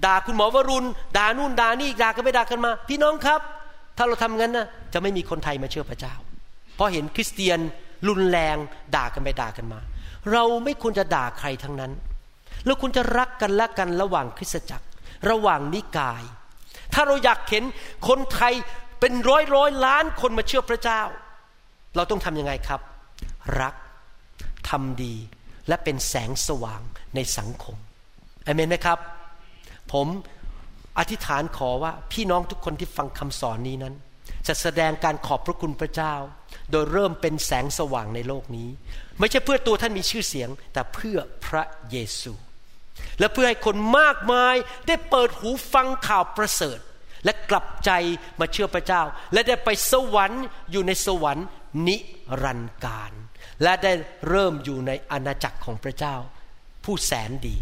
ด่าคุณหมอวรุณด่านู่นด่านี่ด่ากันไปด่ากันมา พี่น้องครับ ถ้าเราทำงั้นนะจะไม่มีคนไทยมาเชื่อพระเจ้า เพราะเห็นคริสเตียน รุนแรงด่ากันไปด่ากันมา เราไม่ควรจะด่าใครทั้งนั้นเราควรจะรักกันและกันระหว่างคริสตจักร ระหว่างนิกาย ถ้าเราอยากเห็นคนไทยเป็นร้อยร้อยล้านคนมาเชื่อพระเจ้า เราต้องทำยังไงครับ รักทำดีและเป็นแสงสว่างในสังคมอเมนไหมครับ ผมอธิษฐานขอว่าพี่น้องทุกคนที่ฟังคำสอนนี้นั้น จะแสดงการขอบพระคุณพระเจ้า โดยเริ่มเป็นแสงสว่างในโลกนี้ ไม่ใช่เพื่อตัวท่านมีชื่อเสียง แต่เพื่อพระเยซู และเพื่อให้คนมากมายได้เปิดหูฟังข่าวประเสริฐ และกลับใจมาเชื่อพระเจ้า และได้ไปสวรรค์อยู่ในสวรรค์นิรันดร์การ และได้เริ่มอยู่ในอาณาจักรของพระเจ้า ผู้แสนดี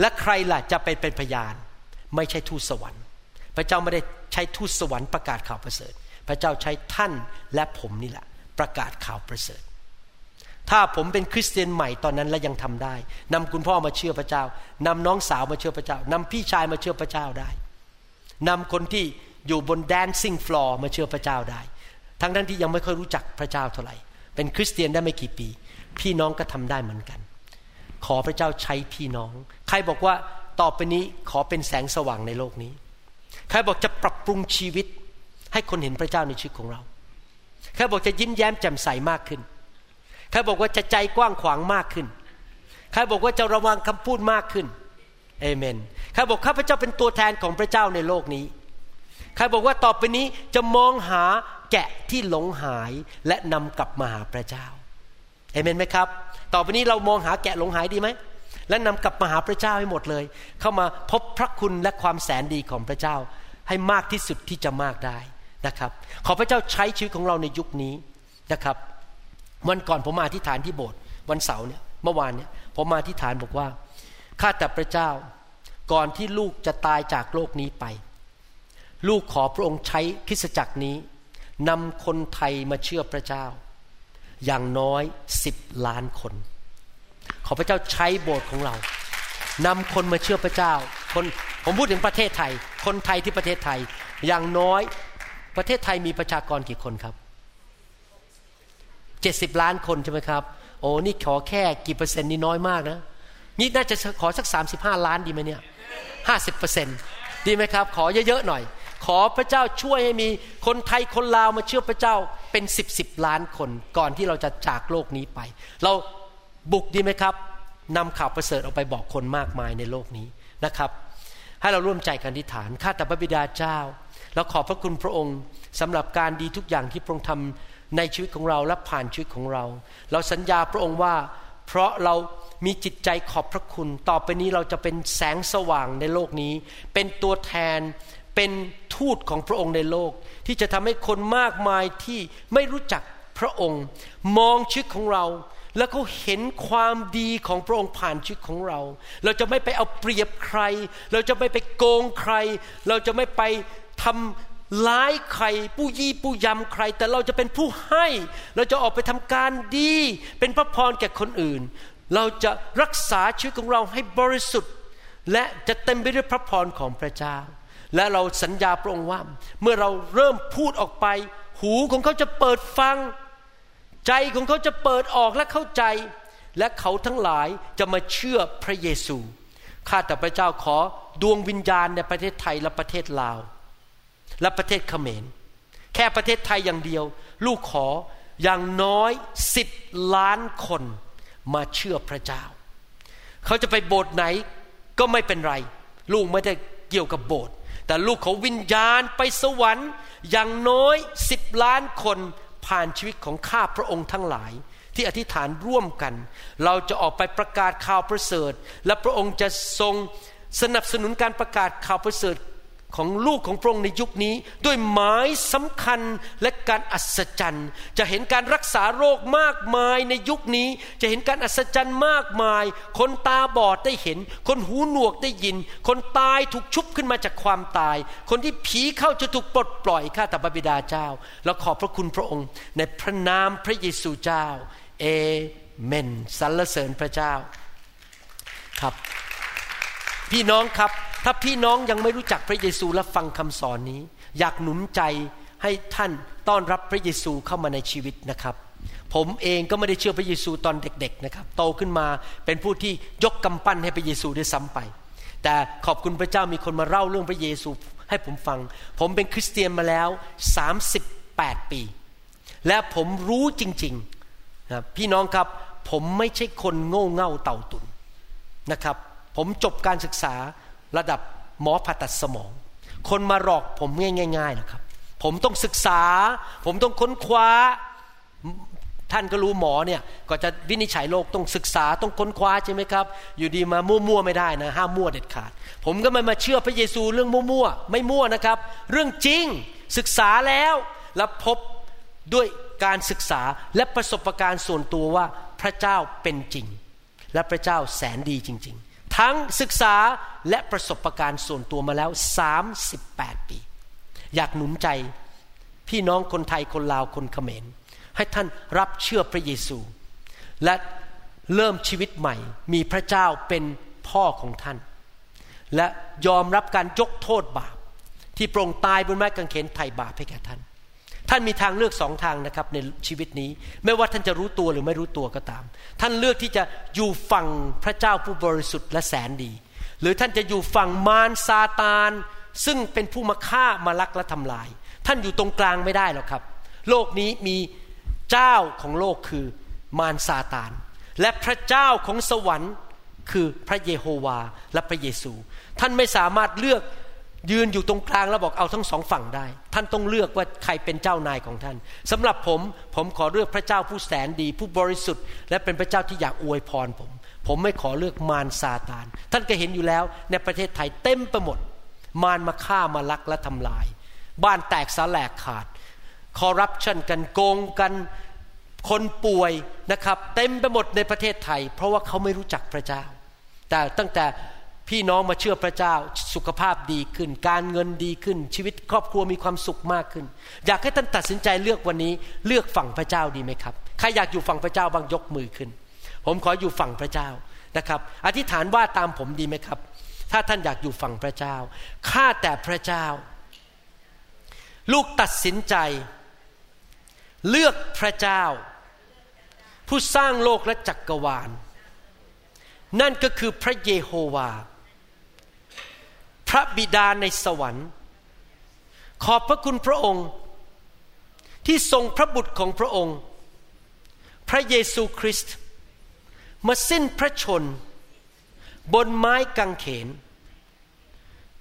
และใครล่ะจะไปเป็นพยาน ไม่ใช่ทูตสวรรค์ พระเจ้าไม่ได้ใช้ทูตสวรรค์ประกาศข่าวประเสริฐ พระเจ้าใช้ท่านและผมนี่แหละ ประกาศข่าวประเสริฐ ถ้าผมเป็นคริสเตียนใหม่ตอนนั้นและยังทำได้นำคุณพ่อมาเชื่อพระเจ้านำน้องสาวมาเชื่อพระเจ้านำพี่ชายมาเชื่อพระเจ้าได้นำคนที่อยู่บนแดนซิ่งฟลอร์มาเชื่อพระเจ้าได้ ทั้งทั้งที่ยังไม่ค่อยรู้จักพระเจ้าเท่าไหร่ เป็นคริสเตียนได้ไม่กี่ปี พี่น้องก็ทำได้เหมือนกัน ขอพระเจ้าใช้พี่น้อง ใครบอกว่าต่อไปนี้ขอเป็นแสงสว่างในโลกนี้ ใครบอกจะปรับปรุงชีวิต ให้คนเห็นพระเจ้าในชีวิตของเราใครบอกจะยิ้มแย้มแจ่มใสมากขึ้นใครบอกว่าจะใจกว้างขวางมากขึ้นใครบอกว่าจะระวังคำพูดมากขึ้นเอเมนใครบอกข้าพเจ้าเป็นตัวแทนของพระเจ้าในโลกนี้ใครบอกว่าต่อไปนี้จะมองหาแกะที่หลงหายและนำกลับมาหาพระเจ้าเอเมนไหมครับ ต่อไปนี้เรามองหาแกะหลงหายดีไหมและนำกลับมาหาพระเจ้าให้หมดเลย เข้ามาพบพระคุณและความแสนดีของพระเจ้า ให้มากที่สุดที่จะมากได้ นะครับ ขอพระเจ้าใช้ชีวิตของเราในยุคนี้นะครับ วันก่อนผมมาที่ฐานที่โบสถ์วันเสาร์เนี่ยเมื่อวานเนี่ยผมมาที่ฐานบอกว่าข้าแต่พระเจ้าก่อนที่ลูกจะตายจากโลกนี้ไป ลูกขอพระองค์ใช้คริสจักรนี้นำคนไทยมาเชื่อพระเจ้า อย่างน้อยสิบล้านคน ขอพระเจ้าใช้โบสถ์ของเรานำคนมาเชื่อพระเจ้า คนผมพูดถึงประเทศไทย คนไทยที่ประเทศไทย อย่างน้อย ประเทศไทยมีประชากรกี่คนครับเจ็ดสิบล้านคนใช่ไหมครับ โอ้นี่ขอแค่กี่เปอร์เซ็นต์นี่น้อยมากนะ นี่น่าจะขอสักสามสิบห้าล้านดีไหมเนี่ยห้าสิบเปอร์เซ็นต์ดีไหมครับ ขอเยอะๆหน่อย ขอพระเจ้าช่วยให้มีคนไทยคนลาวมาเชื่อพระเจ้าเป็นสิบสิบล้านคนก่อนที่เราจะจากโลกนี้ไป เราบุกดีไหมครับนำข่าวประเสริฐออกไปบอกคนมากมายในโลกนี้นะครับ ให้เราร่วมใจกันที่ฐานข้าแต่พระบิดาเจ้า เราขอบพระคุณพระองค์สำหรับการดีทุกอย่างที่พระองค์ทำในชีวิตของเราและผ่านชีวิตของเรา เราสัญญาพระองค์ว่า เพราะเรามีจิตใจขอบพระคุณ ต่อไปนี้เราจะเป็นแสงสว่างในโลกนี้ เป็นตัวแทนเป็นทูตของพระองค์ในโลก ที่จะทำให้คนมากมายที่ไม่รู้จักพระองค์ มองชีวิตของเรา แล้วเขาเห็นความดีของพระองค์ผ่านชีวิตของเรา เราจะไม่ไปเอาเปรียบใคร เราจะไม่ไปโกงใคร เราจะไม่ไป ทำร้ายใครผู้ยี่ผู้ยำใคร แต่เราจะเป็นผู้ให้ เราจะออกไปทำการดี เป็นพระพรแก่คนอื่น เราจะรักษาชีวิตของเราให้บริสุทธิ์ และจะเต็มไปด้วยพระพรของพระเจ้า และเราสัญญาพระองค์ว่า เมื่อเราเริ่มพูดออกไป หูของเขาจะเปิดฟัง ใจของเขาจะเปิดออกและเข้าใจ และเขาทั้งหลายจะมาเชื่อพระเยซูข้าแต่พระเจ้าขอดวงวิญญาณในประเทศไทยและประเทศลาว และประเทศเขมร แค่ประเทศไทยอย่างเดียว ลูกขออย่างน้อยสิบล้านคนมาเชื่อพระเจ้า เขาจะไปโบสถ์ไหนก็ไม่เป็นไร ลูกไม่ได้เกี่ยวกับโบสถ์แต่ลูกเขาวิญญาณไปสวรรค์อย่างน้อยสิบล้านคนผ่านชีวิตของข้าพระองค์ทั้งหลาย ที่อธิษฐานร่วมกัน เราจะออกไปประกาศข่าวประเสริฐ และพระองค์จะทรงสนับสนุนการประกาศข่าวประเสริฐ ของลูกของพระองค์ในยุคนี้ ด้วยหมายสำคัญและการอัศจรรย์ จะเห็นการรักษาโรคมากมายในยุคนี้ จะเห็นการอัศจรรย์มากมาย คนตาบอดได้เห็น คนหูหนวกได้ยิน คนตายถูกชุบขึ้นมาจากความตาย คนที่ผีเข้าจะถูกปลดปล่อยข้าแต่พระบิดาเจ้าเราขอบพระคุณพระองค์ ในพระนามพระเยซูเจ้าเอเมนสรรเสริญพระเจ้าครับ พี่น้องครับ ถ้าพี่น้องยังไม่รู้จักพระเยซูและฟังคำสอนนี้ อยากหนุนใจให้ท่านต้อนรับพระเยซูเข้ามาในชีวิตนะครับ ผมเองก็ไม่ได้เชื่อพระเยซูตอนเด็กๆนะครับ โตขึ้นมาเป็นผู้ที่ยกกำปั้นให้พระเยซูได้ซ้ำไป แต่ขอบคุณพระเจ้ามีคนมาเล่าเรื่องพระเยซูให้ผมฟัง ผมเป็นคริสเตียนมาแล้ว 38 ปี และผมรู้จริงๆนะพี่น้องครับผมไม่ใช่คนโง่เง่าเต่าตุนนะครับ ผมจบการศึกษา ระดับหมอผ่าตัดสมอง คนมาหลอกผมง่ายๆนะครับ ผมต้องศึกษา ผมต้องค้นคว้า ท่านก็รู้หมอเนี่ยก็จะวินิจฉัยโรคต้องศึกษาต้องค้นคว้าใช่ไหมครับ อยู่ดีมามั่วๆไม่ได้นะห้ามมั่วเด็ดขาด ผมก็ไม่มาเชื่อพระเยซูเรื่องมั่วๆไม่มั่วนะครับ เรื่องจริงศึกษาแล้วและพบด้วยการศึกษาและประสบการณ์ส่วนตัวว่าพระเจ้าเป็นจริง และพระเจ้าแสนดีจริง ๆ ทั้งศึกษาและประสบะการณ์ส่วนตัวมาแล้ว 38 ปี อยากหนุนใจพี่น้องคนไทยคนลาวคนเขมร ให้ท่านรับเชื่อพระเยซู และเริ่มชีวิตใหม่ มีพระเจ้าเป็นพ่อของท่าน และยอมรับการยกโทษบาป ที่โปร่งตายบนไม้กางเขนไถ่บาปให้แก่ท่าน ท่านมีทางเลือกสองทางนะครับในชีวิตนี้ ไม่ว่าท่านจะรู้ตัวหรือไม่รู้ตัวก็ตาม ท่านเลือกที่จะอยู่ฝั่งพระเจ้าผู้บริสุทธิ์และแสนดี หรือท่านจะอยู่ฝั่งมารซาตาน ซึ่งเป็นผู้มาฆ่ามาลักและทำลาย ท่านอยู่ตรงกลางไม่ได้หรอกครับ โลกนี้มีเจ้าของโลกคือมารซาตาน และพระเจ้าของสวรรค์คือพระเยโฮวาและพระเยซู ท่านไม่สามารถเลือก ยืนอยู่ตรงกลางแล้วบอกเอาทั้งสองฝั่งได้ ท่านต้องเลือกว่าใครเป็นเจ้านายของท่านสำหรับผมผมขอเลือกพระเจ้าผู้แสนดี ผู้บริสุทธิ์ และเป็นพระเจ้าที่อยากอวยพรผม ผมไม่ขอเลือกมารซาตาน ท่านก็เห็นอยู่แล้วในประเทศไทยเต็มไปหมด มารมาฆ่ามาลักและทำลาย บ้านแตกสาแหลกขาด คอร์รัปชันกันโกงกันคนป่วยนะครับ เต็มไปหมดในประเทศไทย เพราะว่าเขาไม่รู้จักพระเจ้า แต่ตั้งแต่ พี่น้องมาเชื่อพระเจ้าสุขภาพดีขึ้น การเงินดีขึ้น ชีวิตครอบครัวมีความสุขมากขึ้น อยากให้ท่านตัดสินใจเลือกวันนี้เลือกฝั่งพระเจ้าดีไหมครับใครอยากอยู่ฝั่งพระเจ้าบางยกมือขึ้น ผมขออยู่ฝั่งพระเจ้านะครับอธิษฐานว่าตามผมดีไหมครับ ถ้าท่านอยากอยู่ฝั่งพระเจ้าข้าแต่พระเจ้า ลูกตัดสินใจ เลือกพระเจ้า ผู้สร้างโลกและจักกรวาล นั่นก็คือพระเยโฮวาห์ พระบิดาในสวรรค์ ขอบพระคุณพระองค์ ที่ทรงพระบุตรของพระองค์ พระเยซูคริสต์มาสิ้นพระชน บนไม้กางเขน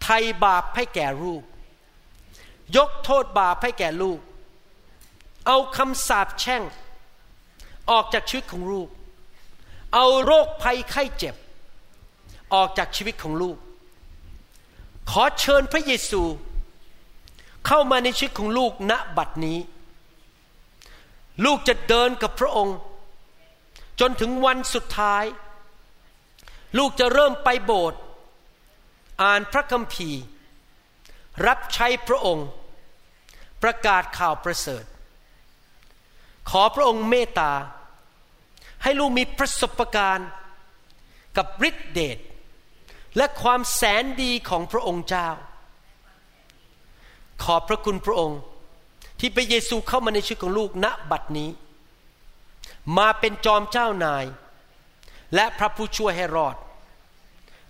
ไทยบาปให้แก่ลูก ยกโทษบาปให้แก่ลูก เอาคำสาปแช่ง ออกจากชีวิตของลูก เอาโรคภัยไข้เจ็บ ออกจากชีวิตของลูก ขอเชิญพระเยซู เข้ามาในชีวิตของลูกณบัดนี้ ลูกจะเดินกับพระองค์ จนถึงวันสุดท้าย ลูกจะเริ่มไปโบสถ์อ่านพระคัมภีร์ รับใช้พระองค์ ประกาศข่าวประเสริฐ ขอพระองค์เมตตา ให้ลูกมีประสบการณ์กับฤทธิเดช และความแสนดีของพระองค์เจ้า ขอบพระคุณพระองค์ ที่พระเยซูเข้ามาในชีวิตของลูกณบัดนี้ มาเป็นจอมเจ้านาย และพระผู้ช่วยให้รอด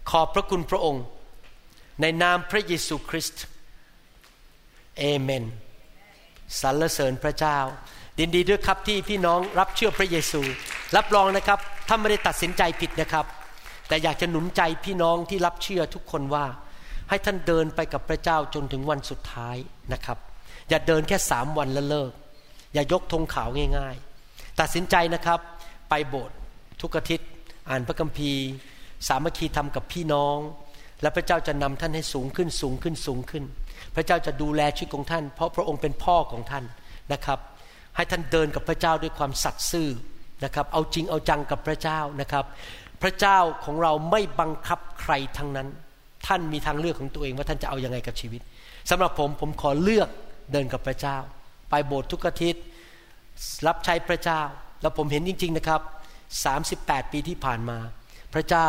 ขอบพระคุณพระองค์ ในนามพระเยซูคริสต์เอเมนสรรเสริญพระเจ้าดินดีด้วยครับที่พี่น้องรับเชื่อพระเยซู รับรองนะครับถ้าไม่ได้ตัดสินใจผิดนะครับ แต่อยากจะหนุนใจพี่น้องที่รับเชื่อทุกคนว่า ให้ท่านเดินไปกับพระเจ้าจนถึงวันสุดท้ายนะครับ อย่าเดินแค่สามวันแล้วเลิก อย่ายกธงขาวง่าย ๆ ตัดสินใจนะครับไปโบสถ์ทุกอาทิตย์ อ่านพระคัมภีร์ สามัคคีทำกับพี่น้อง และพระเจ้าจะนำท่านให้สูงขึ้นสูงขึ้นสูงขึ้น พระเจ้าจะดูแลชีวิตของท่าน เพราะพระองค์เป็นพ่อของท่านนะครับให้ท่านเดินกับพระเจ้าด้วยความสัตย์ซื่อนะครับ เอาจริงเอาจังกับพระเจ้านะครับ พระเจ้าของเราไม่บังคับใครทั้งนั้น ท่านมีทางเลือกของตัวเองว่าท่านจะเอาอยัางไงกับชีวิตสำหรับผมผมขอเลือกเดินกับพระเจ้า ไปโบสถ์ทุกอาทิตย์รับใช้พระเจ้า แล้วผมเห็นจริง ๆนะครับ 38 ปีที่ผ่านมา พระเจ้า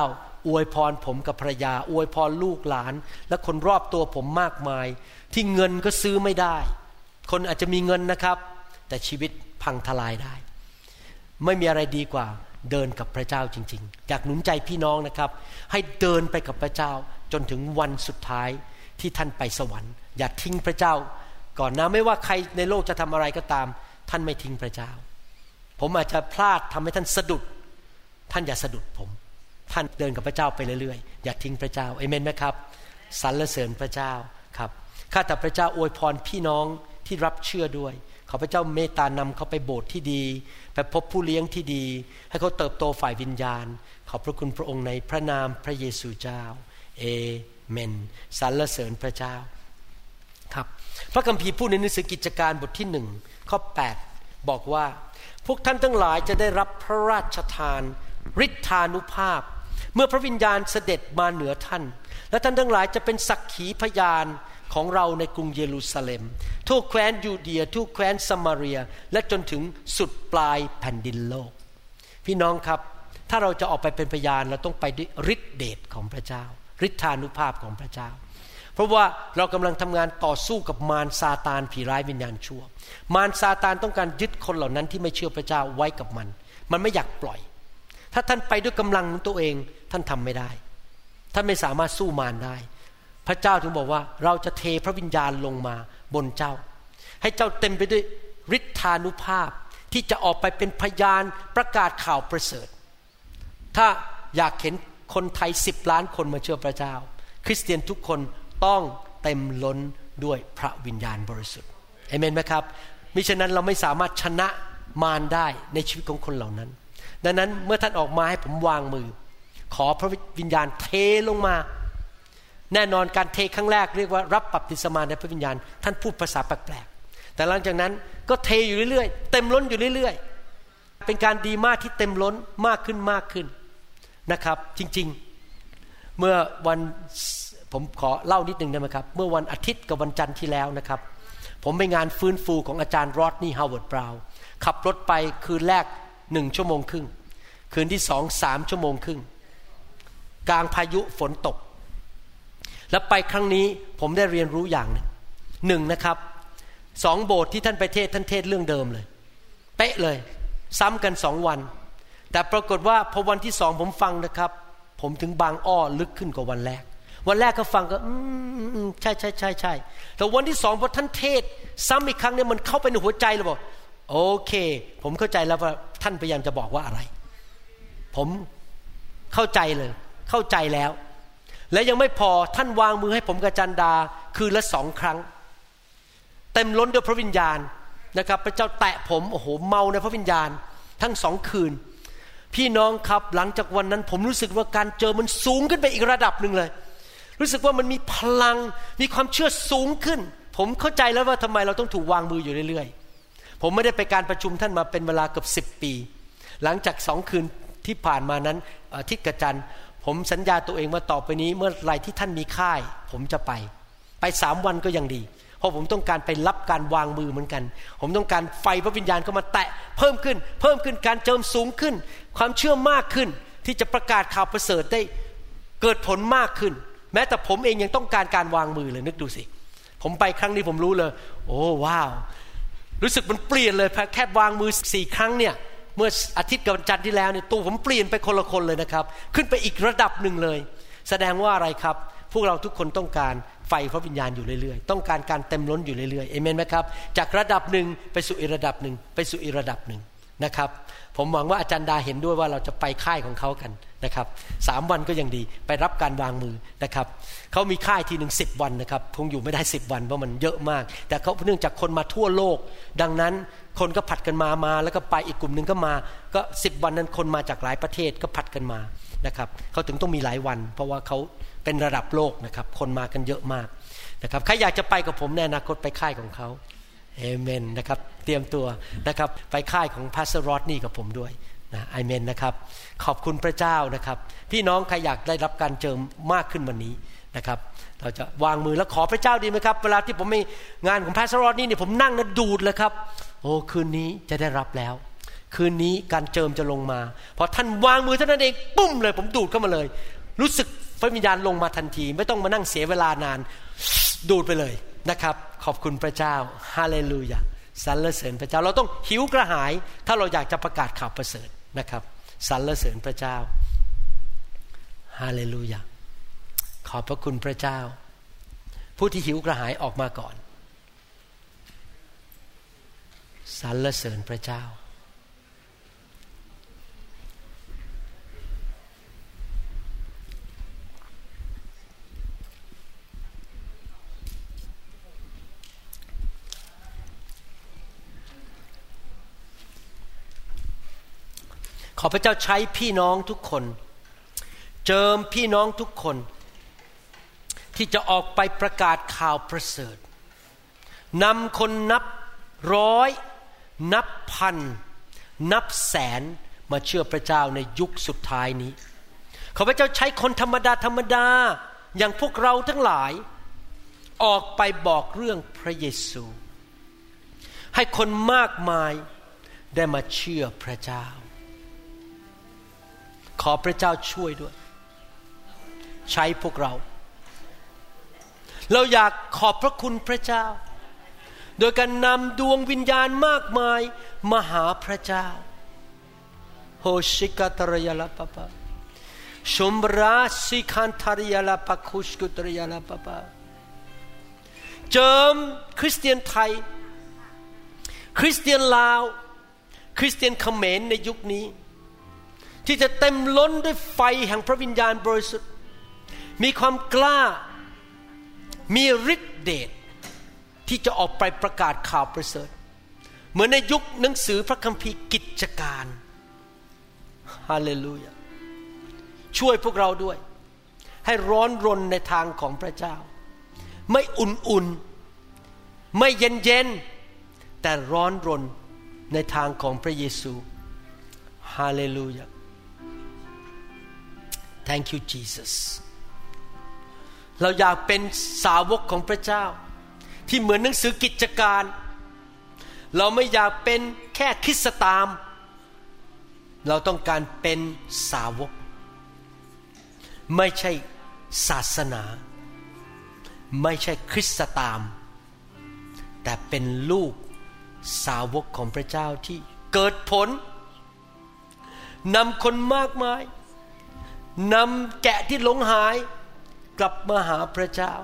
อวยพรผมกับภรรยา อวยพรลูกหลาน และคนรอบตัวผมมากมาย ที่เงินก็ซื้อไม่ได้ คนอาจจะมีเงินนะครับ แต่ชีวิตพังทลายได้ ไม่มีอะไรดีกว่า เดินกับพระเจ้าจริง ๆ อยากหนุนใจพี่น้องนะครับ ให้เดินไปกับพระเจ้าจนถึงวันสุดท้ายที่ท่านไปสวรรค์ อย่าทิ้งพระเจ้า ก่อนนะไม่ว่าใครในโลกจะทำอะไรก็ตาม ท่านไม่ทิ้งพระเจ้า ผมอาจจะพลาดทำให้ท่านสะดุด ท่านอย่าสะดุดผม ท่านเดินกับพระเจ้าไปเรื่อยๆ อย่าทิ้งพระเจ้าเอเมนไหมครับสรรเสริญพระเจ้าครับข้าแต่พระเจ้าอวยพรพี่น้องที่รับเชื่อด้วยขขอพระเจ้าเมตตานำเขาไปโบสถ์ที่ดี ไปพบผู้เลี้ยงที่ดี ให้เขาเติบโตฝ่ายวิญญาณ ขอบพระคุณพระองค์ในพระนามพระเยซูเจ้า เอเมนสรรเสริญพระเจ้าครับพระคัมภีร์พูดในหนังสือกิจการบทที่หนึ่งข้อ 8 บอกว่า พวกท่านทั้งหลายจะได้รับพระราชทานฤทธานุภาพ เมื่อพระวิญญาณเสด็จมาเหนือท่าน และท่านทั้งหลายจะเป็นสักขีพยาน ของเราในกรุงเยรูซาเล็ม ทั่วแคว้นยูเดีย ทั่วแคว้นสมาเรีย และจนถึงสุดปลายแผ่นดินโลก พี่น้องครับถ้าเราจะออกไปเป็นพยานเราต้องไปด้วยฤทธิเดชของพระเจ้าฤทธานุภาพของพระเจ้า เพราะว่าเรากำลังทำงานต่อสู้กับมารซาตานผีร้ายวิญญาณชั่ว มารซาตานต้องการยึดคนเหล่านั้นที่ไม่เชื่อพระเจ้าไว้กับมัน มันไม่อยากปล่อย ถ้าท่านไปด้วยกำลังของตัวเองท่านทำไม่ได้ ท่านไม่สามารถสู้มารได้ พระเจ้าถึงบอกว่า เราจะเทพระวิญญาณลงมาบนเจ้า ให้เจ้าเต็มไปด้วยฤทธานุภาพที่จะออกไปเป็นพยานประกาศข่าวประเสริฐ ถ้าอยากเห็นคนไทยสิบล้านคนมาเชื่อพระเจ้า คริสเตียนทุกคนต้องเต็มล้นด้วยพระวิญญาณบริสุทธิ์เอเมนไหมครับมิฉะนั้นเราไม่สามารถชนะมารได้ในชีวิตของคนเหล่านั้น ดังนั้นเมื่อท่านออกมาให้ผมวางมือ ขอพระวิญญาณเทลงมา แน่นอนการเทครั้งแรกเรียกว่ารับปัพติศมาในพระวิญญาณ ท่านพูดภาษาแปลกๆแต่หลังจากนั้นก็เทอยู่เรื่อยๆ เต็มล้นอยู่เรื่อยๆ เป็นการดีมากที่เต็มล้นมากขึ้นมากขึ้นนะครับ จริงๆ เมื่อวันผมขอเล่านิดนึงได้ไหมครับ เมื่อวันอาทิตย์กับวันจันทร์ที่แล้วนะครับ ผมไปงานฟื้นฟูของอาจารย์ Rodney Howard-Browne ขับรถไปคืนแรกหนึ่งชั่วโมงครึ่งคืนที่สองสามชั่วโมงครึ่งกลางพายุฝนตก แล้วไปครั้งนี้ผมได้เรียนรู้อย่างหนึ่งหนึ่งนะครับสองโบสถ์ที่ท่านไปเทศท่านเทศเรื่องเดิมเลย เป๊ะเลย ซ้ำกันสองวัน แต่ปรากฏว่าพอวันที่สองผมฟังนะครับ ผมถึงบางอ้อลึกขึ้นกว่าวันแรก วันแรกก็ฟังก็อืมใช่ใช่ใช่ใช่แต่วันที่สองพอท่านเทศ ซ้ำอีกครั้งเนี่ยมันเข้าไปในหัวใจเลยบอกโอเค ผมเข้าใจแล้วว่าท่านพยายามจะบอกว่าอะไร ผมเข้าใจเลย เข้าใจแล้ว และยังไม่พอท่านวางมือให้ผมกับจันดาคืนละสองครั้ง เต็มล้นด้วยพระวิญญาณนะครับพระเจ้าแตะผมโอ้โหเมาในพระวิญญาณ ทั้งสองคืน พี่น้องครับหลังจากวันนั้นผมรู้สึกว่าการเจอมันสูงขึ้นไปอีกระดับหนึ่งเลย รู้สึกว่ามันมีพลังมีความเชื่อสูงขึ้น ผมเข้าใจแล้วว่าทำไมเราต้องถูกวางมืออยู่เรื่อยๆ ผมไม่ได้ไปการประชุมท่านมาเป็นเวลาเกือบสิบปี หลังจากสองคืนที่ผ่านมานั้นทิศกระจัน ผมสัญญาตัวเองว่าต่อไปนี้เมื่อไรที่ท่านมีค่าย ผมจะไป ไปสามวันก็ยังดี เพราะผมต้องการไปรับการวางมือเหมือนกัน ผมต้องการไฟพระวิญญาณเข้ามาแตะเพิ่มขึ้น เพิ่มขึ้นการเจิมสูงขึ้น ความเชื่อมากขึ้นที่จะประกาศข่าวประเสริฐได้เกิดผลมากขึ้น แม้แต่ผมเองยังต้องการการวางมือเลยนึกดูสิ ผมไปครั้งนี้ผมรู้เลย โอ้ว้าว รู้สึกมันเปลี่ยนเลยแค่วางมือสี่ครั้งเนี่ย เมื่ออาทิตย์กับวันจันทร์ที่แล้วเนี่ยตัวผมเปลี่ยนไปคนละคนเลยนะครับ ขึ้นไปอีกระดับหนึ่งเลย แสดงว่าอะไรครับ พวกเราทุกคนต้องการไฟพระวิญญาณอยู่เรื่อยๆ ต้องการการเต็มล้นอยู่เรื่อยๆเอเมนไหมครับ จากระดับหนึ่งไปสู่อีกระดับหนึ่งไปสู่อีกระดับหนึ่งนะครับ ผมหวังว่าอาจารย์ดาเห็นด้วยว่าเราจะไปค่ายของเขากันนะครับสามวันก็ยังดีไปรับการวางมือนะครับเขามีค่ายทีหนึ่งสิบวันนะครับคงอยู่ไม่ได้สิบวันเพราะมันเยอะมาก แต่เขาเนื่องจากคนมาทั่วโลก ดังนั้นคนก็ผัดกันมามา แล้วก็ไปอีกกลุ่มหนึ่งก็มา ก็สิบวันนั้นคนมาจากหลายประเทศก็ผัดกันมานะครับเขาถึงต้องมีหลายวัน เพราะว่าเขาเป็นระดับโลกนะครับคนมากันเยอะมากนะครับใครอยากจะไปกับผมในอนาคตไปค่ายของเขา เอเมนนะครับเตรียมตัวนะครับไปค่ายของพาสรอดนี่กับผมด้วยนะไอเมนนะครับขอบคุณพระเจ้านะครับ พี่น้องใครอยากได้รับการเจิมมากขึ้นวันนี้นะครับเราจะวางมือแล้วขอพระเจ้าดีไหมครับ เวลาที่ผมมีงานของพาสรอดนี่เนี่ยผมนั่งนะดูดเลยครับ โอ้คืนนี้จะได้รับแล้ว คืนนี้การเจิมจะลงมาพอท่านวางมือเท่านั้นเองปุ้มเลย ผมดูดเข้ามาเลย รู้สึกพระวิญญาณลงมาทันที ไม่ต้องมานั่งเสียเวลานาน ดูดไปเลย นะครับ ขอบคุณพระเจ้าฮาเลลูยาสรรเสริญพระเจ้าเราต้องหิวกระหาย ถ้าเราอยากจะประกาศข่าวประเสริฐนะครับสรรเสริญพระเจ้าฮาเลลูยาขอบพระคุณพระเจ้า ผู้ที่หิวกระหายออกมาก่อนสรรเสริญพระเจ้า ขอพระเจ้าใช้พี่น้องทุกคน เจิมพี่น้องทุกคน ที่จะออกไปประกาศข่าวประเสริฐนำคนนับร้อย นับพัน นับแสนมาเชื่อพระเจ้าในยุคสุดท้ายนี้ ขอพระเจ้าใช้คนธรรมดาธรรมดาอย่างพวกเราทั้งหลาย ออกไปบอกเรื่องพระเยซู ให้คนมากมายได้มาเชื่อพระเจ้า ขอพระเจ้าช่วยด้วย ใช้พวกเรา เราอยากขอบพระคุณพระเจ้า โดยการนำดวงวิญญาณมากมายมาหาพระเจ้าโฮชิกาตรยาลาปะปะชมราสิคันทารยาลาปะคุชกุตรยาลาปะปะเจิมคริสเตียนไทย คริสเตียนลาว คริสเตียนเขมรในยุคนี้ ที่จะเต็มล้นด้วยไฟแห่งพระวิญญาณบริสุทธิ์ มีความกล้า มีฤทธิเดชที่จะออกไปประกาศข่าวประเสริฐ เหมือนในยุคหนังสือพระคัมภีร์กิจการฮาเลลูยาช่วยพวกเราด้วย ให้ร้อนรนในทางของพระเจ้า ไม่อุ่นๆ ไม่เย็นๆ แต่ร้อนรนในทางของพระเยซูฮาเลลูยา Thank you Jesus เราอยากเป็นสาวกของพระเจ้า ที่เหมือนหนังสือกิจการ เราไม่อยากเป็นแค่คริสตาม เราต้องการเป็นสาวก ไม่ใช่ศาสนา ไม่ใช่คริสตตาม แต่เป็นลูกสาวกของพระเจ้าที่เกิดผลนำคนมากมาย นำแกะที่หลงหายกลับมาหาพระเจ้า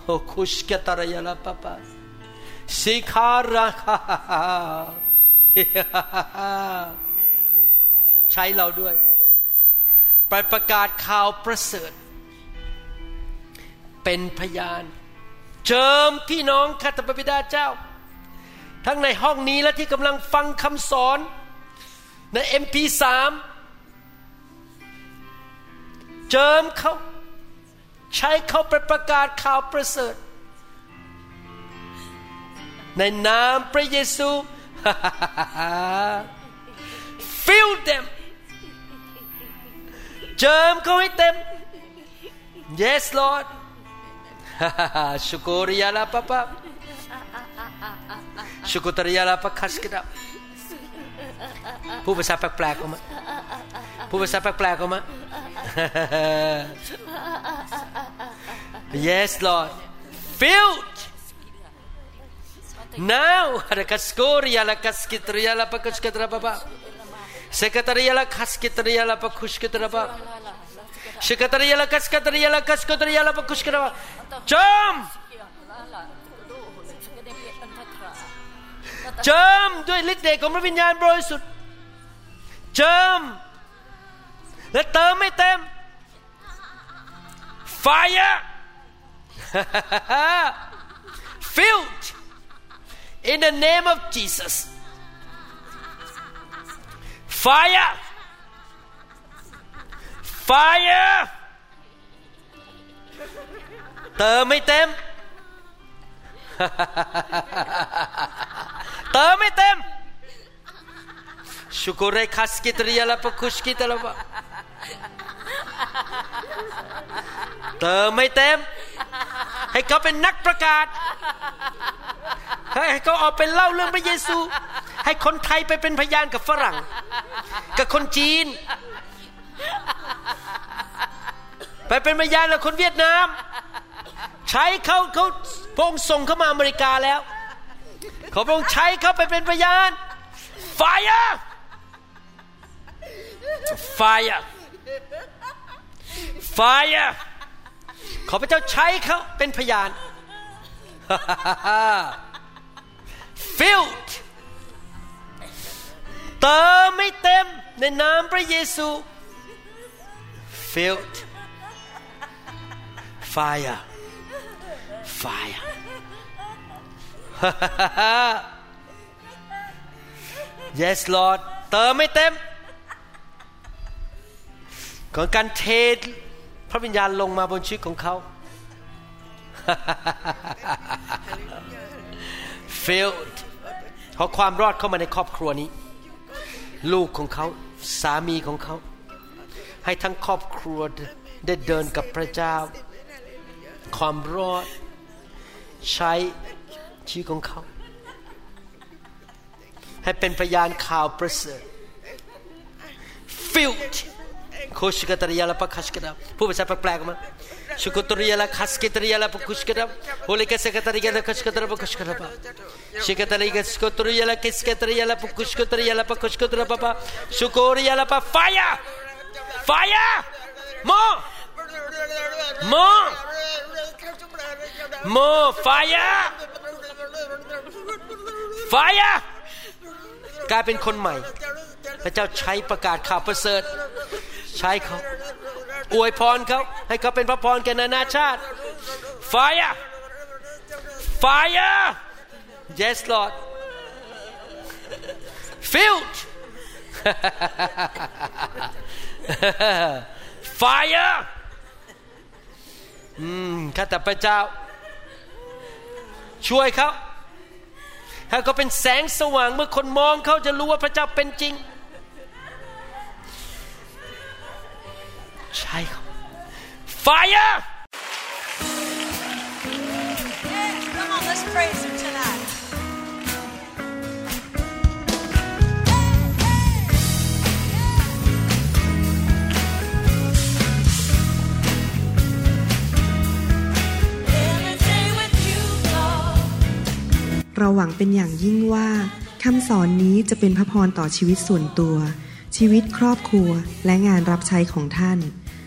โอคุชกตารยาลาปะปะสิคาราคาใช้เราด้วย ไปประกาศข่าวประเสริฐ เป็นพยาน เจิมพี่น้องข้าแต่พระบิดาเจ้า ทั้งในห้องนี้และที่กำลังฟังคำสอน ใน MP3 เจิมเขา ใช้เขาไปประกาศข่าวประเสริฐ ในนามพระเยซู fill them เจิมเขาให้เต็ม yes Lord ชุกริยาลาปะปะชุกตริยาลาปะคัสกิดาผู้ภาษาแปลกๆออกมา ผู้ภาษาแปลกๆออกมา yes Lord filled now harakaskoria la kaskitria la pakuskitra baba sekataria la kaskitria la pakuskitra baba sekataria la kaskatria la kaskotria la pakuskitra baba jump เจิมด้วยฤทธิ์เดชของพระวิญญาณบริสุทธิ์เจิม และเติมไม่เต็ม fire filled in the name of Jesus fire fire เติมไม่เต็ม เติมไม่เต็ม ชุกเรคั สกิตริยาลาปคุชกิตลาปเติมไม่เต็ม ให้เขาเป็นนักประกาศ ให้เขาออกเป็นเล่าเรื่องพระเยซู ให้คนไทยไปเป็นพยานกับฝรั่ง กับคนจีน ไปเป็นพยานกับคนเวียดนาม ใช้เขาเขาพระองค์ส่งเขามาอเมริกาแล้ว ขอพระองค์ใช้เขาไปเป็นพยาน fire fire fire ขอพระเจ้าใช้เขาเป็นพยาน filled เติมไม่เต็มในนามพระเยซู filled fire fire yes Lord เติมไม่เต็ม ของการเทพระวิญญาณลงมาบนชีวิตของเขา filled ขอความรอดเข้ามาในครอบครัวนี้ ลูกของเขาสามีของเขา ให้ทั้งครอบครัวได้เดินกับพระเจ้า ความรอดใช้ชีวิตของเขา ให้เป็นพยานข่าวประเสริฐ filled โคชกตริยาลปะคัชกดาผู้ภาษาแปลกๆมาชุกตริยาลคัสกตริยาลปะคุชกดาโอเลกสกตริยาลคัชกตระปะคุชกดาปะชิกตริยาสกตริยาลคิสกตริยาลปะคุชกตริยาลปะคุชกตระปะปะชุกริยาลปะ fire fire more more more fire fire กลายเป็นคนใหม่ พระเจ้าใช้ประกาศข่าวประเสริฐ ใช้เขาอวยพรเขาให้เขาเป็นพระพรแก่นานาชาติ fire fire yes Lord filled fire อืมข้าแต่พระเจ้า ช่วยเขาให้เขาเป็นแสงสว่างเมื่อคนมองเขาจะรู้ว่าพระเจ้าเป็นจริง ใช่เขา fire Come on, let's praise Him tonight. เราหวังเป็นอย่างยิ่งว่าคำสอนนี้จะเป็นพระพรต่อชีวิตส่วนตัว ชีวิตครอบครัวและงานรับใช้ของท่าน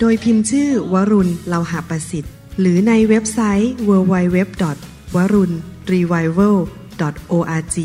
โดยพิมพ์ชื่อวรุณเลาหาประสิทธิ์ หรือในเว็บไซต์ www.warunrevival.org